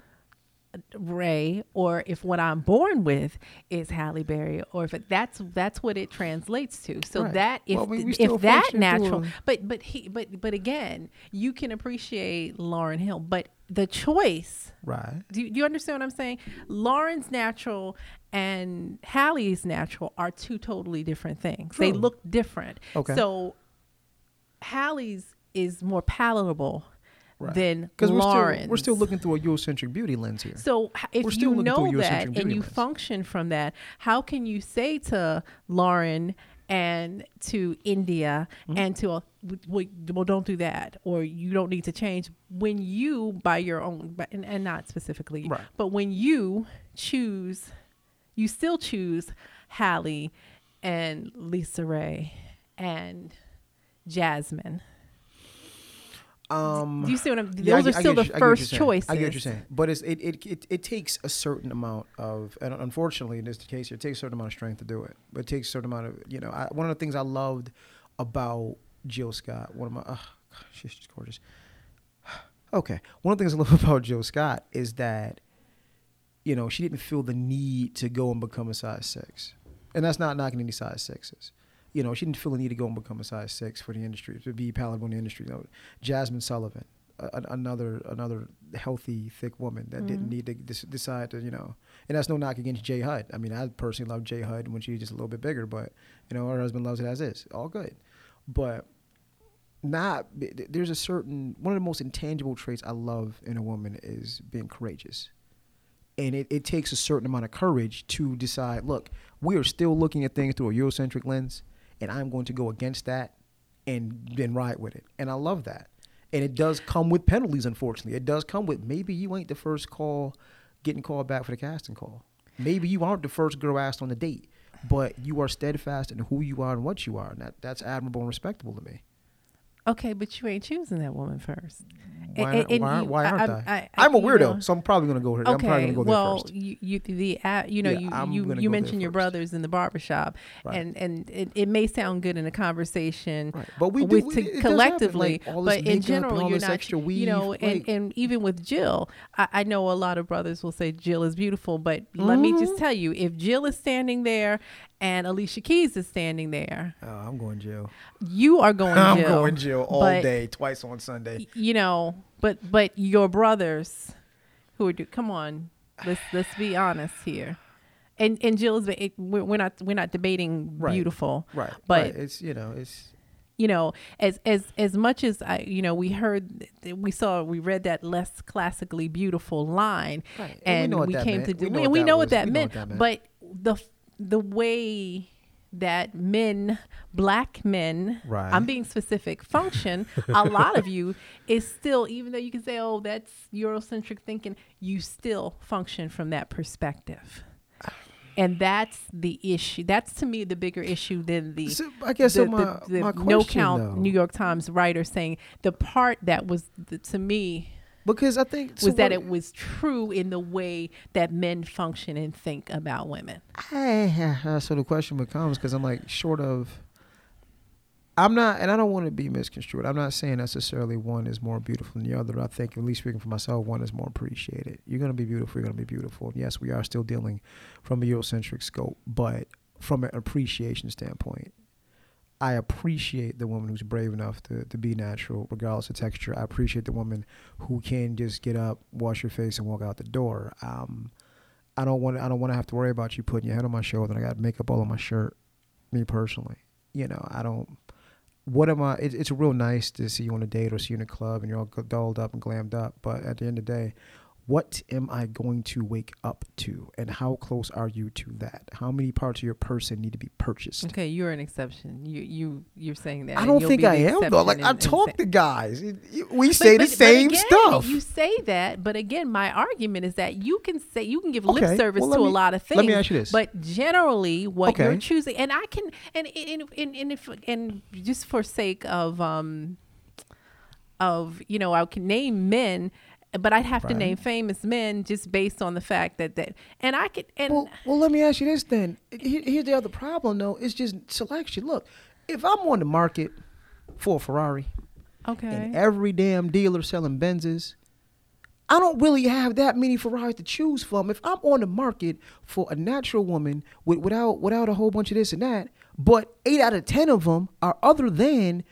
Ray, or if what I'm born with is Halle Berry, or if it, that's that's what it translates to. So Right. that if Well, we- we if that natural, but but he but but again, you can appreciate Lauryn Hill, but the choice. Right. Do you, do you understand what I'm saying? Lauryn's natural and Halle's natural are two totally different things. They look different. Okay. So Halle's is more palatable Right. than Because we're still we're still looking through a Eurocentric beauty lens here. So if you know that and you lens. function from that, how can you say to Lauryn and to India Mm-hmm. and to a, well, well, don't do that, or you don't need to change when you by your own, and, and not specifically, Right. but when you choose, you still choose Halle and LisaRaye and Jasmine. Um, Do you see what I'm? Those yeah, I are still the you- I get what you're first choices. I get what you're saying, but it's, it, it it it takes a certain amount of, and unfortunately, in this case, here, it takes a certain amount of strength to do it. But it takes a certain amount of, you know, I, one of the things I loved about Jill Scott, one of my, oh, she's just gorgeous. Okay, one of the things I love about Jill Scott is that, you know, she didn't feel the need to go and become a size six, and that's not knocking any size sixes. You know, she didn't feel the need to go and become a size six for the industry to be palatable in the industry. You know, Jazmine Sullivan, a, another another healthy, thick woman that didn't Mhm. need to decide to, you know, and that's no knock against J-Hud. I mean, I personally love J-Hud when she's just a little bit bigger, but you know, her husband loves it as is. All good, but not. There's a certain one of the most intangible traits I love in a woman is being courageous. And it, it takes a certain amount of courage to decide, look, we are still looking at things through a Eurocentric lens, and I'm going to go against that and then ride with it. And I love that. And it does come with penalties, unfortunately. It does come with maybe you ain't the first call getting called back for the casting call. Maybe you aren't the first girl asked on the date, but you are steadfast in who you are and what you are. And that, that's admirable and respectable to me. Okay, but you ain't choosing that woman first. Why, And- and why, you- why aren't I? I- am a weirdo, know- so I'm probably going to go here. I'm probably Okay, going to go there well, first. you, you the uh, you know Yeah, you you, you mentioned your brothers in the barbershop, Right. and and it, it may sound good in a conversation Right. But we do- we- to it does happen, collectively, like, but in general you're not extra you know weave, and and even with Jill, I, I know a lot of brothers will say Jill is beautiful, but let me Mm-hmm. just tell you, if Jill is standing there and Alicia Keys is standing there, Oh, I'm going jail. you are going jail. I'm going jail all but- day, twice on Sunday. you know, but but your brothers who are do come on, let's let's be honest here. And and Jill is it, we're, we're not we're not debating Right. beautiful, Right. But- right. it's you know it's you know, as as as much as I you know we heard we saw we read that less classically beautiful line, Right. And we and what we, came meant. to do We know and what we that know was. what that We know meant, what that meant. but the the way that men, black men, Right. I'm being specific, function, a lot of you is still, even though you can say, oh, that's Eurocentric thinking, you still function from that perspective. And that's the issue. That's to me the bigger issue than the So, I guess the, so my, the- the my no count though, New York Times writer saying the part that was the, to me because I think was so that it was true in the way that men function and think about women. Hey, so the question becomes because I'm like short of. I'm not, and I don't want to be misconstrued. I'm not saying necessarily one is more beautiful than the other. I think, at least speaking for myself, one is more appreciated. You're gonna be beautiful. You're gonna be beautiful. And yes, we are still dealing from a Eurocentric scope, but from an appreciation standpoint, I appreciate the woman who's brave enough to, to be natural, regardless of texture. I appreciate the woman who can just get up, wash your face, and walk out the door. Um, I don't want I don't want to have to worry about you putting your head on my shoulder and I got makeup all on my shirt. Me personally, you know, I don't. What am I? It, it's real nice to see you on a date or see you in a club and you're all dolled up and glammed up. But at the end of the day, what am I going to wake up to, and how close are you to that? How many parts of your person need to be purchased? Okay, you're an exception. You you you're saying that. I don't think I am though. Like I talk to guys, we say the but- but same again, stuff. You say that, but again, my argument is that you can say you can give Okay, lip service well, to me- a lot of things. let me ask you this. But generally, what you're choosing, and I can, and and and, and if and just for sake of um of you know, I can name men. But I'd have to name famous men just based on the fact that that, and I could, and Well, well, let me ask you this then. Here's the other problem, though. It's just selection. Look, if I'm on the market for a Ferrari, okay, and every damn dealer selling Benzes, I don't really have that many Ferraris to choose from. If I'm on the market for a natural woman with, without without a whole bunch of this and that, but eight out of ten of them are other than,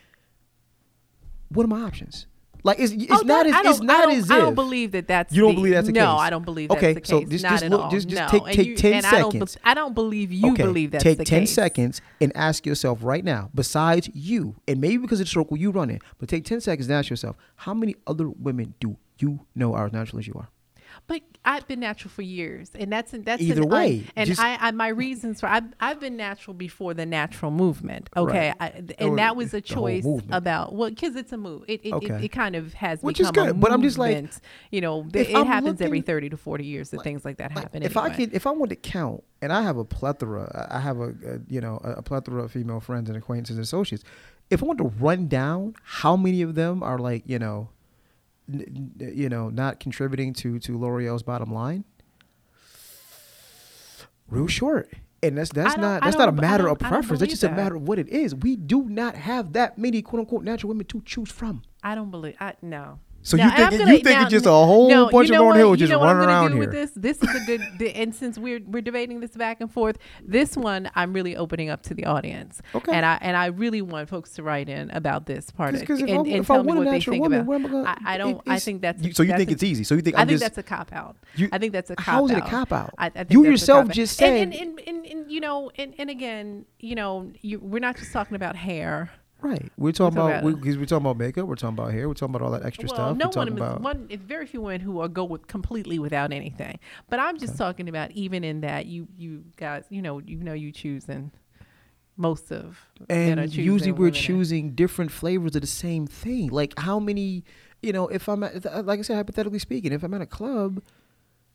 what are my options? Like it's, it's Oh, not that- as it's not as I don't believe that that's. You don't the- believe that's the no, case? No, I don't believe Okay, that's the so case. just- not just at look- just- just no. take- take you- 10 and I don't, seconds. I don't believe you okay, believe that's take the 10 case. seconds and ask yourself right now, besides you, and maybe because of the circle you run in, but take 10 seconds and ask yourself, how many other women do you know are as natural as you are? But I've been natural for years, and that's that's Either an un- way, and just- I, I my reasons for I've I've been natural before the natural movement. Okay, Right. I, Or and that was a choice about well, because it's a move. It it, Okay. it it kind of has Which is good, but I'm just like, you know, th- it I'm happens every thirty to forty years that things like that Like, happen. if I could, if I want to count, and I have a plethora, I have a, a you know a, a plethora of female friends and acquaintances and associates. If I want to run down how many of them are like you know, you know, not contributing to to L'Oreal's bottom line, real short. And that's that's don't- that's not a matter of preference. That's just a matter of what it is. We do not have that many quote unquote natural women to choose from. I don't believe. I no. So Now, you think gonna- you think now- it's just a whole no, bunch you of know Lauryn what? Hill You just know what I'm running gonna around do here? With this, this is a good. the- and since we're we're debating this back and forth, this one I'm really opening up to the audience. Okay. And I and I really want folks to write in about this part of it Because if, and, I, and if tell I me what they think woman, about. where uh, am I? I, I don't. I think that's. you, so. You that's think a- it's easy? So you think I I'm think just that's a cop out. You- I think that's a cop out. How is it a cop out? I, I You yourself just And, said- and, and, and, and you know, and, and again, you know, we're not just talking about hair. Right. We're talking talking about about- uh, because we're talking about makeup. We're talking about hair. We're talking about all that extra well, stuff. no we're talking one, about one, it's very few women who are go with completely without anything. But I'm just talking about even in that you you guys, you know, you know, you choosing most of and usually we're choosing different flavors of the same thing. Like how many, you know, if I'm at, uh, like I said, hypothetically speaking, if I'm at a club,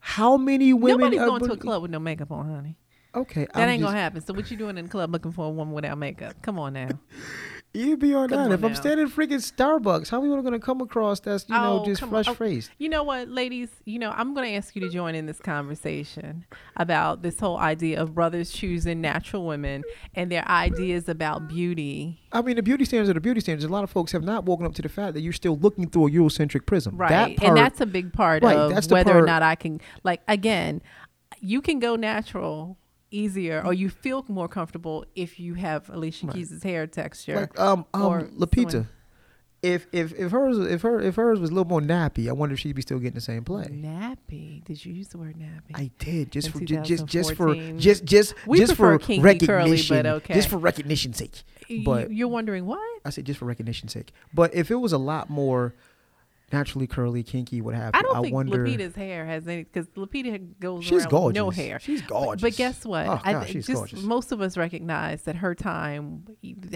how many women? Nobody's are going to a club with no makeup on, honey. Okay, That I'm ain't just, gonna happen. So what you doing in the club looking for a woman without makeup? Come on now. You be on Come that. if I'm standing freaking Starbucks, how many are gonna come across that's you know Oh, just come on. fresh Oh, faced? You know what, ladies? You know, I'm going to ask you to join in this conversation about this whole idea of brothers choosing natural women and their ideas about beauty. I mean, the beauty standards are the beauty standards. A lot of folks have not woken up to the fact that you're still looking through a Eurocentric prism. Right. That part, and that's a big part Right, of whether or not I can, like, again, you can go natural easier or you feel more comfortable if you have Alicia Right. Keys' hair texture. like um or um Lupita. someone- If if if hers if her if hers was a little more nappy, I wonder if she'd be still getting the same play. Nappy. Did you use the word nappy? I did just for ju- just just for just just We just for kinky curly, recognition, but okay. just for recognition's sake. But- You're wondering what? I said just for recognition's sake. But if it was a lot more naturally curly, kinky, what have I don't I think wonder. Lupita's hair has any because Lupita goes she's around gorgeous. with no hair. She's But- gorgeous. But guess what? Oh, I God, th- she's just gorgeous. most of us recognize that her time,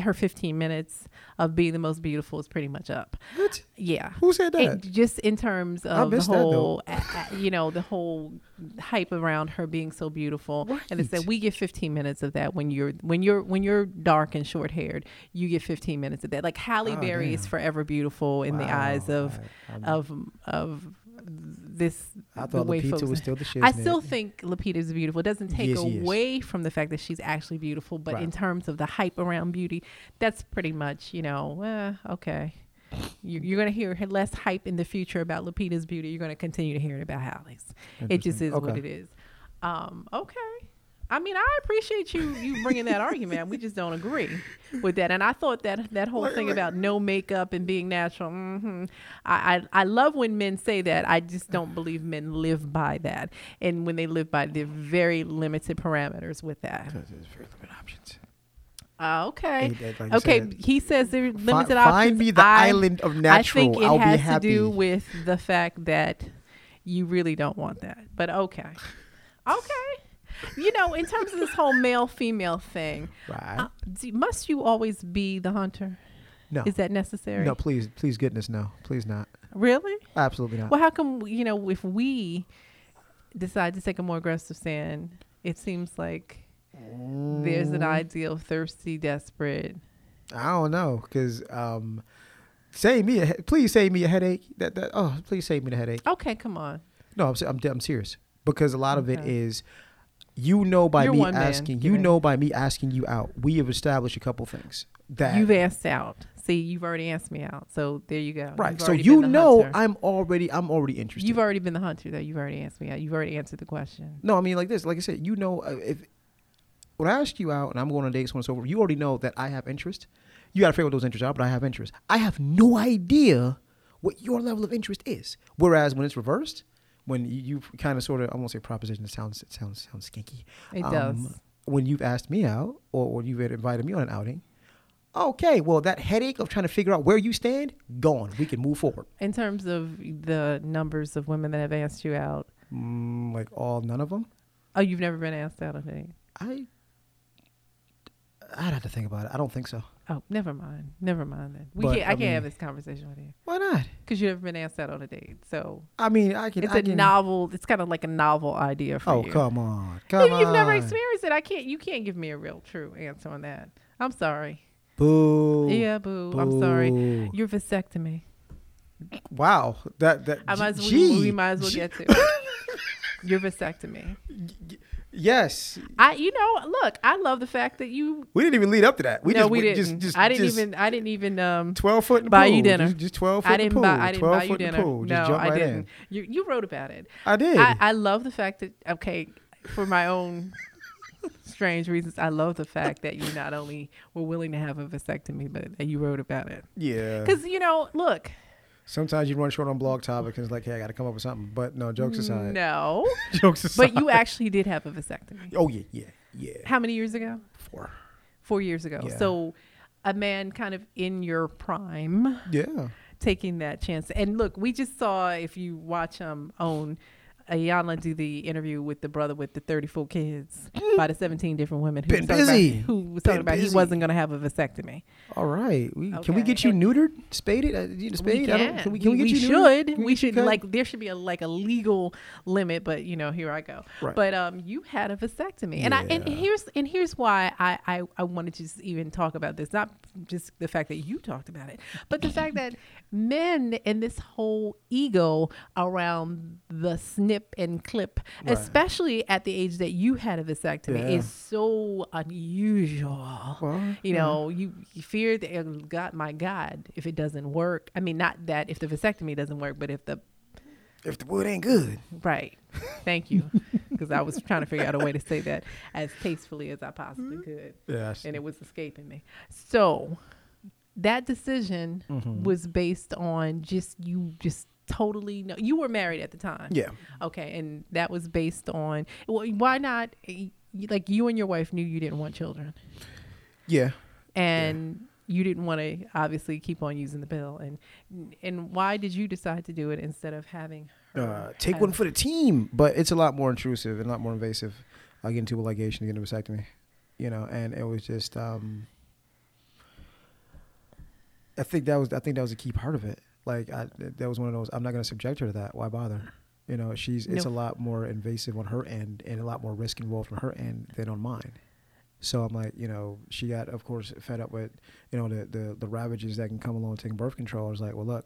her 15 minutes of being the most beautiful is pretty much up. What? Yeah. Who said that? And just in terms of the that, whole, you know, the whole hype around her being so beautiful, and they said we get 15 minutes of that when you're when you're when you're dark and short haired, you get 15 minutes of that. Like Halle Oh, Berry is forever beautiful in the eyes of I- of of this. I the thought way Lupita folks- was still the shit. I still think Lupita is beautiful. It doesn't take Yes, away from the fact that she's actually beautiful, but in terms of the hype around beauty, that's pretty much you know, eh, okay. You, you're going to hear less hype in the future about Lupita's beauty. You're going to continue to hear it about Halle's. It just is what it is. Um, okay. I mean, I appreciate you you bringing that argument. We just don't agree with that. And I thought that that whole Like- thing like- about no makeup and being natural. hmm I, I I love when men say that. I just don't believe men live by that. And when they live by, they're very limited parameters with that. There's very limited options. Uh, okay. That like Okay. said? He says there are limited options. Find me the I- island of natural. I think it will has to do with the fact that you really don't want that. But okay, okay. You know, in terms of this whole male female thing, Right. uh, do, must you always be the hunter? no. Is that necessary? no, please, please, goodness, no, please not. Really? Absolutely not. Well, how come you know if we decide to take a more aggressive stand, it seems like there's an Mm, ideal thirsty, desperate. I don't know, cause um, save me, a, he- please save me a headache. That that oh, please save me the headache. Okay, come on. No, I'm I'm, I'm serious because a lot of it Okay. is, you know, by You're me asking, you know, by me asking you out, we have established a couple things that You've asked out. See, you've already asked me out. So there you go. right. You've So you know, hunter. I'm already I'm already interested. You've already been the hunter. That you've already asked me out. You've already answered the question. no, I mean like this. Like I said, you know, uh, if when I ask you out and I'm going on dates, and so forth, you already know that I have interest. You got to figure what those interests are, but I have interest. I have no idea what your level of interest is. Whereas when it's reversed, when you, you kind of sort of, I won't say proposition, it sounds, it sounds, sounds skinky. It Um, does. When you've asked me out or, or you've invited me on an outing, okay, well, that headache of trying to figure out where you stand, gone. We can move forward. In terms of the numbers of women that have asked you out, Mm, like all, none of them. oh, you've never been asked out a date. I, I'd have to think about it. I don't think so. Oh, never mind. Never mind then. We But, can't. I, I can't mean- have this conversation with you Why not? because you've never been asked out on a date. So I mean, I can. it's I a can, novel. It's kind of like a novel idea for Oh you. Oh come on, come Maybe on. you've never experienced it. I can't. You can't give me a real true answer on that. I'm sorry. Boo. yeah, boo. I'm sorry. Boo. Your vasectomy. Wow. That that. I might as well, we might as well gee. get to. Your vasectomy. Yes. I, you know, look, I love the fact that you. We didn't even lead up to that. We no, just we didn't. Just, just, I didn't just even. I didn't even. Um, Twelve foot in the buy pool. you dinner. Just, just twelve foot I in the didn't pool. buy. I didn't buy you dinner. Just no, jump I right didn't. in. You you wrote about it. I did. I, I love the fact that okay, for my own strange reasons, I love the fact that you not only were willing to have a vasectomy, but that you wrote about it. yeah. Because you know, look, Sometimes you run short on blog topics and it's like, hey, I got to come up with something. But no, jokes aside. no, Jokes aside. but you actually did have a vasectomy. Oh yeah, yeah, yeah. How many years ago? Four. Four years ago. Yeah. So, a man kind of in your prime Yeah. taking that chance. And look, we just saw if you watch um own Iyanla do the interview with the brother with the 34 kids by the 17 different women who Been was talking busy. about, who was talking Been about he wasn't going to have a vasectomy. All right. We, Can we Okay. get you neutered, spaded? Uh, you know, spayed? I can. don't, can we? Can we, get you neutered? should. Can We should cut? like there should be a like a legal limit, but you know, here I go. Right. But um, you had a vasectomy, and I and Yeah. here's and here's why I, I I wanted to just even talk about this, not just the fact that you talked about it, but the fact that men and this whole ego around the snip and clip, Right. especially at the age that you had a vasectomy, Yeah. is so unusual Well, you know, you, you fear that oh, God, my God, if it doesn't work. I mean, not that if the vasectomy doesn't work, but if the if the wood ain't good. right. Thank you, because I was trying to figure out a way to say that as tastefully as I possibly could, Yes. and it was escaping me. So that decision Mm-hmm. was based on just you just totally know you were married at the time. Yeah. Okay, and that was based on well, why not? Like you and your wife knew you didn't want children Yeah. and you didn't want to obviously keep on using the pill and and why did you decide to do it instead of having her Uh, take one for the team, but it's a lot more intrusive and a lot more invasive. I get into a ligation to get a vasectomy, you know, and it was just. um I think that was I think that was a key part of it. Like I, that was one of those. I'm not going to subject her to that. Why bother? You know, she's it's No. a lot more invasive on her end and a lot more risk involved on her end than on mine. So I'm like, you know, she got, of course, fed up with, you know, the the, the ravages that can come along taking birth control. I was like, well, look,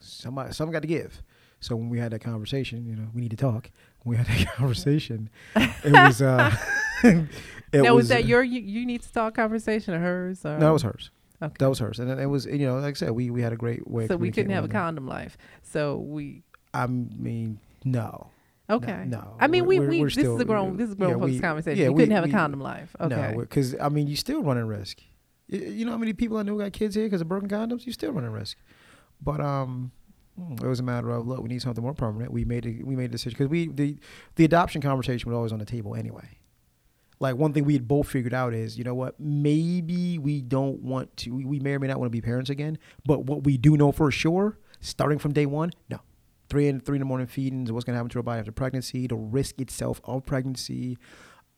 somebody, something got to give. So when we had that conversation, you know, we need to talk. When we had that conversation, it was, uh, it now was, was that your you, you need to talk conversation or hers or No, it was hers. Okay. That was hers, and it was, you know, like I said, we we had a great way. so we couldn't have a condom life so we. I mean, no. okay no. i mean we, we this still- is a grown this is a grown yeah, folks we- conversation yeah, you we- couldn't have we- a condom life okay No, because I mean, you still running risk. Y- You know how many people I know got kids here because of broken condoms? You still running risk. But um, it was a matter of look, we need something more permanent. We made it. We made a decision because we the the adoption conversation was always on the table anyway. Like one thing we had both figured out is, you know what? Maybe we don't want to. We, may or may not want to be parents again. But what we do know for sure, starting from day one, no, three in three in the morning feedings, what's gonna happen to her body after pregnancy, the risk itself of pregnancy.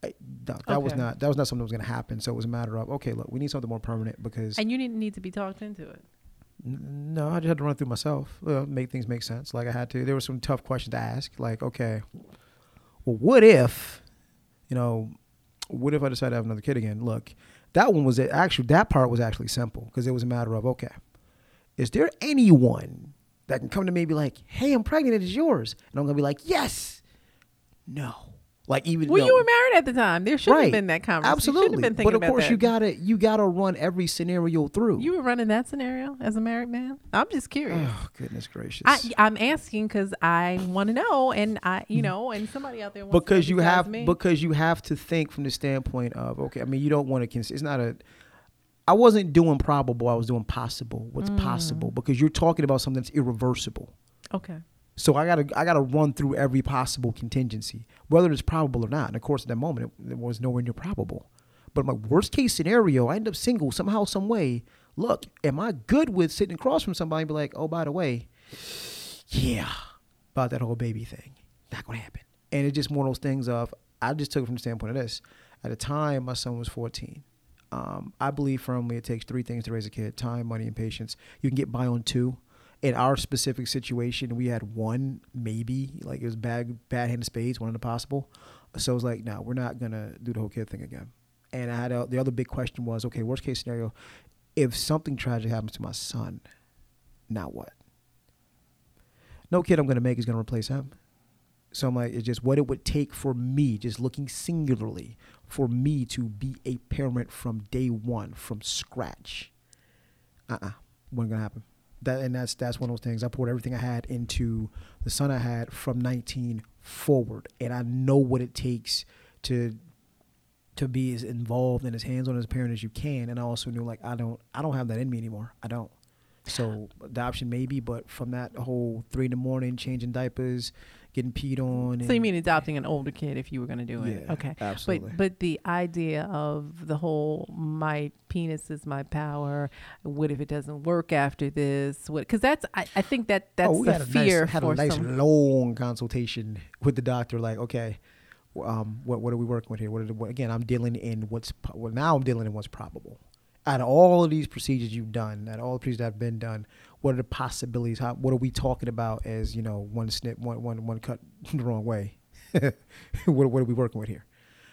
I, that, that was not that was not something that was gonna happen. So it was a matter of okay, look, we need something more permanent because And you didn't need to be talked into it. N- No, I just had to run it through myself. Well, make things make sense. Like I had to. There were some tough questions to ask. Like, okay, well, what if, you know, what if I decide to have another kid again? Look, that one was it. Actually, that part was actually simple because it was a matter of okay, is there anyone that can come to me and be like, hey, I'm pregnant. It is yours, and I'm gonna be like, yes, no. Like even Well, no. you were married at the time. There should have been that conversation. You shouldn't have absolutely. But of course, you gotta you gotta run every scenario through. You were running that scenario as a married man. I'm just curious. oh goodness gracious. I, I'm asking because I want to know, and I, you know, and somebody out there wants to because you have me. because you have to think from the standpoint of okay i mean you don't want to consider it's not a i wasn't doing probable i was doing possible what's Mm. possible because you're talking about something that's irreversible okay, so i gotta i gotta run through every possible contingency whether it's probable or not. And of course at that moment it, it was nowhere near probable. But my worst case scenario i end up single somehow some way. Look am i good with sitting across from somebody and be like oh by the way yeah about that whole baby thing. Not gonna happen. And it's just one of those things of i just took it from the standpoint of this. At the time my son was 14 um, i believe firmly it takes three things to raise a kid time money and patience. You can get by on two in our specific situation we had one maybe like it was bad bad hand of spades one of the possible so it was like no we're not gonna do the whole kid thing again and i had a, the other big question was okay worst case scenario if something tragic happens to my son now what no kid i'm gonna make is gonna replace him so I'm like, it's just what it would take for me, just looking singularly, for me to be a parent from day one, from scratch. Uh uh-uh, uh, wasn't gonna happen. That and that's that's one of those things. I poured everything I had into the son I had from 19 forward, and I know what it takes to to be as involved and as hands on as a parent as you can. And I also knew like I don't I don't have that in me anymore. I don't. So adoption maybe, but from that whole three in the morning, changing diapers, getting peed on. so you mean adopting an older kid if you were going to do it? Yeah, okay, absolutely. but but the idea of the whole my penis is my power. What if it doesn't work after this? What? Because that's I, I think that that's oh, we the had a fear nice, had a nice some. long consultation with the doctor. Like, okay, um, what what are we working with here? What, are the, what again? I'm dealing in what's well now. I'm dealing in what's probable. Out of all of these procedures you've done, out of all the procedures that have been done, what are the possibilities? How what are we talking about as you know one snip, one one one cut the wrong way? what what are we working with here?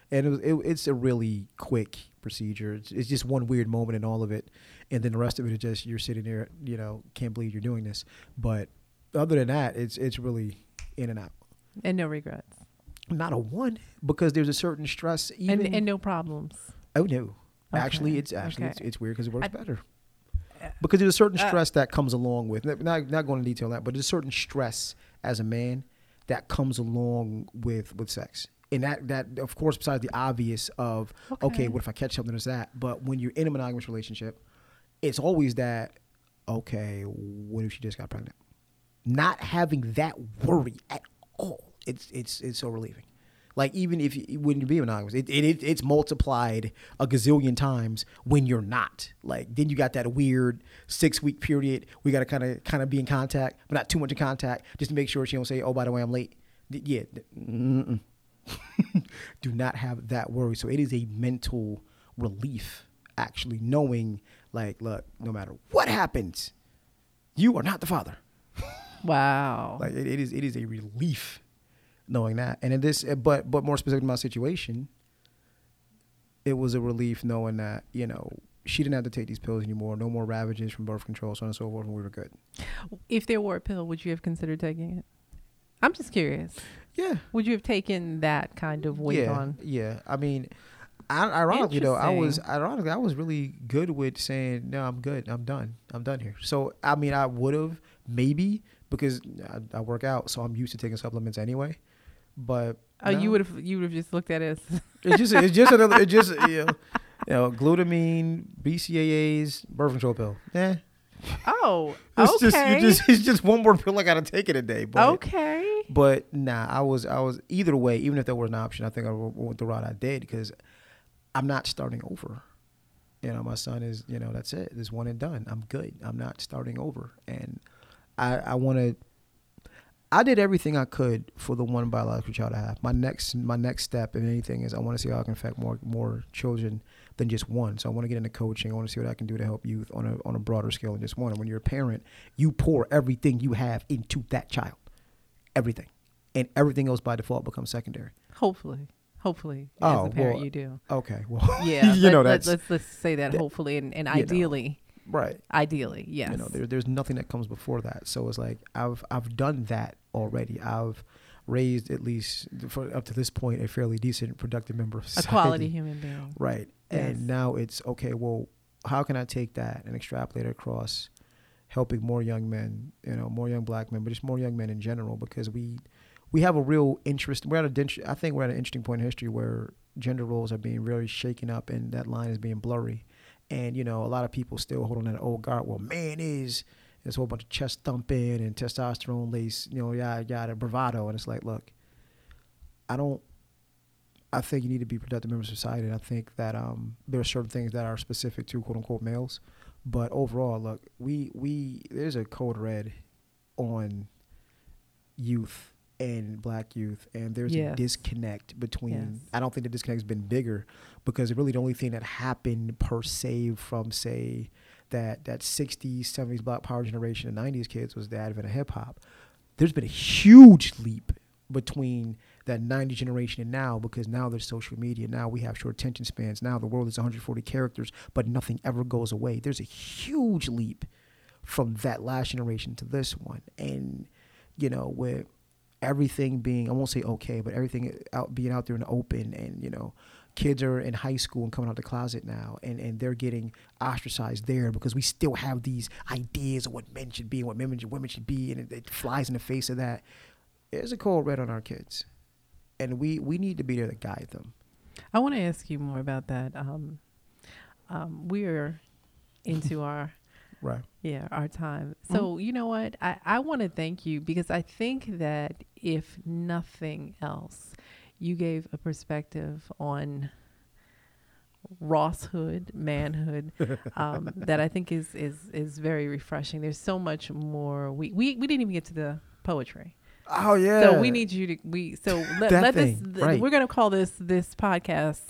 And it was, it, it's a really quick procedure. It's, it's just one weird moment in all of it, and then the rest of it is just you're sitting there, you know, can't believe you're doing this. But other than that, it's it's really in and out. and no regrets Not a one because there's a certain stress. Even and and no problems. oh no, Okay, actually it's actually okay. it's, it's weird because it works I- better. Because there's a certain Uh, stress that comes along with not not going into detail on that, but there's a certain stress as a man that comes along with with sex. And that that of course besides the obvious of okay, Okay. what if I catch something as that? But when you're in a monogamous relationship, it's always that okay, what if she just got pregnant? Not having that worry at all. It's it's it's so relieving. Like even if you when you be monogamous, it, it, it it's multiplied a gazillion times when you're not. Like then you got that weird six week period. We got to kind of kind of be in contact, but not too much in contact, just to make sure she don't say, "Oh, by the way, I'm late." Yeah, do not have that worry. So it is a mental relief actually knowing, like, look, no matter what happens, you are not the father. Wow. Like it, it is it is a relief knowing that. And in this but but more specific to my situation, it was a relief knowing that, you know, she didn't have to take these pills anymore, no more ravages from birth control, so on and so forth, and we were good. if there were a pill, would you have considered taking it? I'm just curious. Yeah. Would you have taken that kind of weight yeah, on? Yeah. I mean I, ironically though, I was ironically I was really good with saying, No, I'm good. I'm done. I'm done here. So I mean I would have maybe because I, I work out, so I'm used to taking supplements anyway. But Oh, no. you would have you would have just looked at it as It's just it's just another it's just you know, you know glutamine, BCAAs, birth control pill. Yeah, oh it's okay just you just it's just one more pill I gotta take it a day. But okay but nah, I was I was either way. Even if that was an option, I think I went the route I did because I'm not starting over. You know, my son is you know that's it. This one and done. I'm good. I'm not starting over, and I I want to. I did everything I could for the one biological child I have. My next my next step in anything is I want to see how I can affect more more children than just one. So I want to get into coaching. I want to see what I can do to help youth on a on a broader scale than just one. And when you're a parent, you pour everything you have into that child, everything, and everything else by default becomes secondary. Hopefully, hopefully, Oh, as a oh, parent, well, you do. Okay, well, Yeah, you let- know that's let's let's say that that- hopefully and, and ideally, right. ideally, yes. You know, there, there's nothing that comes before that. So it's like I've I've done that already. I've raised at least for up to this point a fairly decent, productive member of society. a quality human being. Right. Yes. And now it's okay, well, how can I take that and extrapolate it across helping more young men, you know, more young black men, but just more young men in general because we we have a real interest. We're at a I think we're at an interesting point in history where gender roles are being really shaken up and that line is being blurry. And you know, a lot of people still hold on to that old guard. Well, man is there's a whole bunch of chest thumping and testosterone lace, you know, yada yada bravado, and it's like, look, I don't. I think you need to be productive members of society. And I think that um, there are certain things that are specific to quote unquote males, but overall, look, we we there's a code red on youth and black youth, and there's a disconnect between. Yes. I don't think the disconnect's been bigger because really the only thing that happened per se from say that that 60s, 70s black power generation and 90s kids was the advent of hip hop. There's been a huge leap between that 90 generation and now because now there's social media. Now we have short attention spans. Now the world is 140 characters, but nothing ever goes away. There's a huge leap from that last generation to this one. And, you know, with everything being, I won't say okay, but everything out being out there in the open and, you know, kids are in high school and coming out the closet now and, and they're getting ostracized there because we still have these ideas of what men should be and what women, women should be and it, it flies in the face of that. There's a cold red on our kids. And we, we need to be there to guide them. I want to ask you more about that. Um, um, we're into our Right. yeah our time. Mm-hmm. So you know what? I I want to thank you because I think that if nothing else, you gave a perspective on Rosshood, manhood, um, that I think is is is very refreshing. There's so much more. We we we didn't even get to the poetry. Oh yeah. So we need you to we so let, let this th- right. we're gonna call this this podcast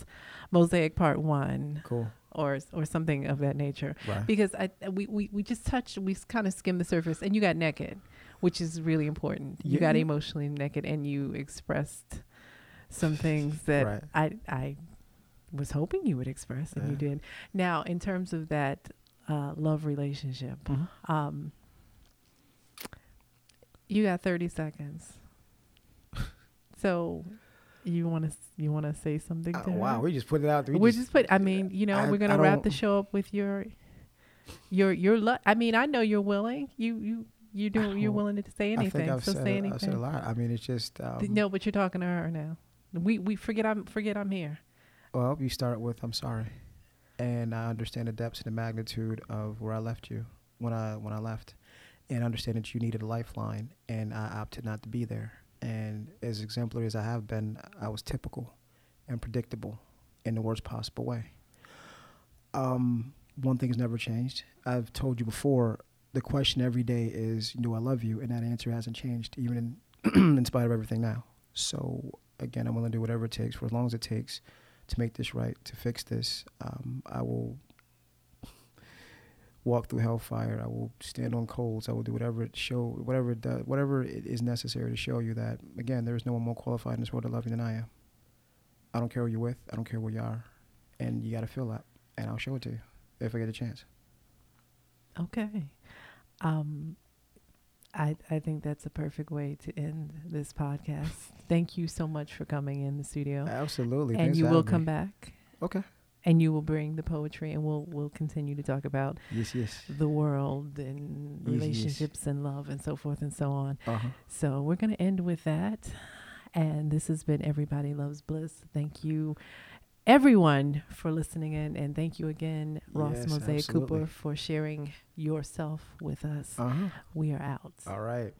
Mosaic Part One cool. Or or something of that nature Right. because I we we, we just touched we kind of skimmed the surface and you got naked, which is really important. You Yeah, got emotionally naked and you expressed some things that Right. I I was hoping you would express and you did. Now in terms of that uh, love relationship, Mhm. um, you got 30 seconds. so you want to you want to say something to Oh, her? wow, we just put it out there. We We just, put I mean, you know, I- we're gonna wrap the show up with your your your I mean, I know you're willing. You you you do you're willing to say anything. so said, say a- anything. I've said a lot. I mean, it's just um, no, but you're talking to her now. We we forget I'm forget I'm here. Well, you start with I'm sorry, and I understand the depths and the magnitude of where I left you when I when I left, and understand that you needed a lifeline, and I opted not to be there. And as exemplary as I have been, I was typical and predictable in the worst possible way. Um, one thing has never changed. I've told you before. The question every day is, "Do I love you?" And that answer hasn't changed, even in in spite of everything now. So again, I'm willing to do whatever it takes for as long as it takes to make this right, to fix this. Um, I will walk through hellfire. I will stand on coals. I will do whatever it show, whatever it does, whatever it is necessary to show you that again, there is no one more qualified in this world to love you than I am. I don't care who you're with. I don't care where you are, and you got to feel that, and I'll show it to you if I get a chance. Okay. Um I I think that's a perfect way to end this podcast. Thank you so much for coming in the studio. Absolutely, and Thanks you will come me. back Okay. And you will bring the poetry and we'll we'll continue to talk about Yes. Yes. the world and Yes, yes. relationships and love and so forth and so on. Uh huh. So we're going to end with that. And this has been Everybody Loves Bliss. Thank you, everyone, for listening in. And thank you again, Ross Yes, Mosaic absolutely. Cooper, for sharing yourself with us. Uh huh. We are out. All right.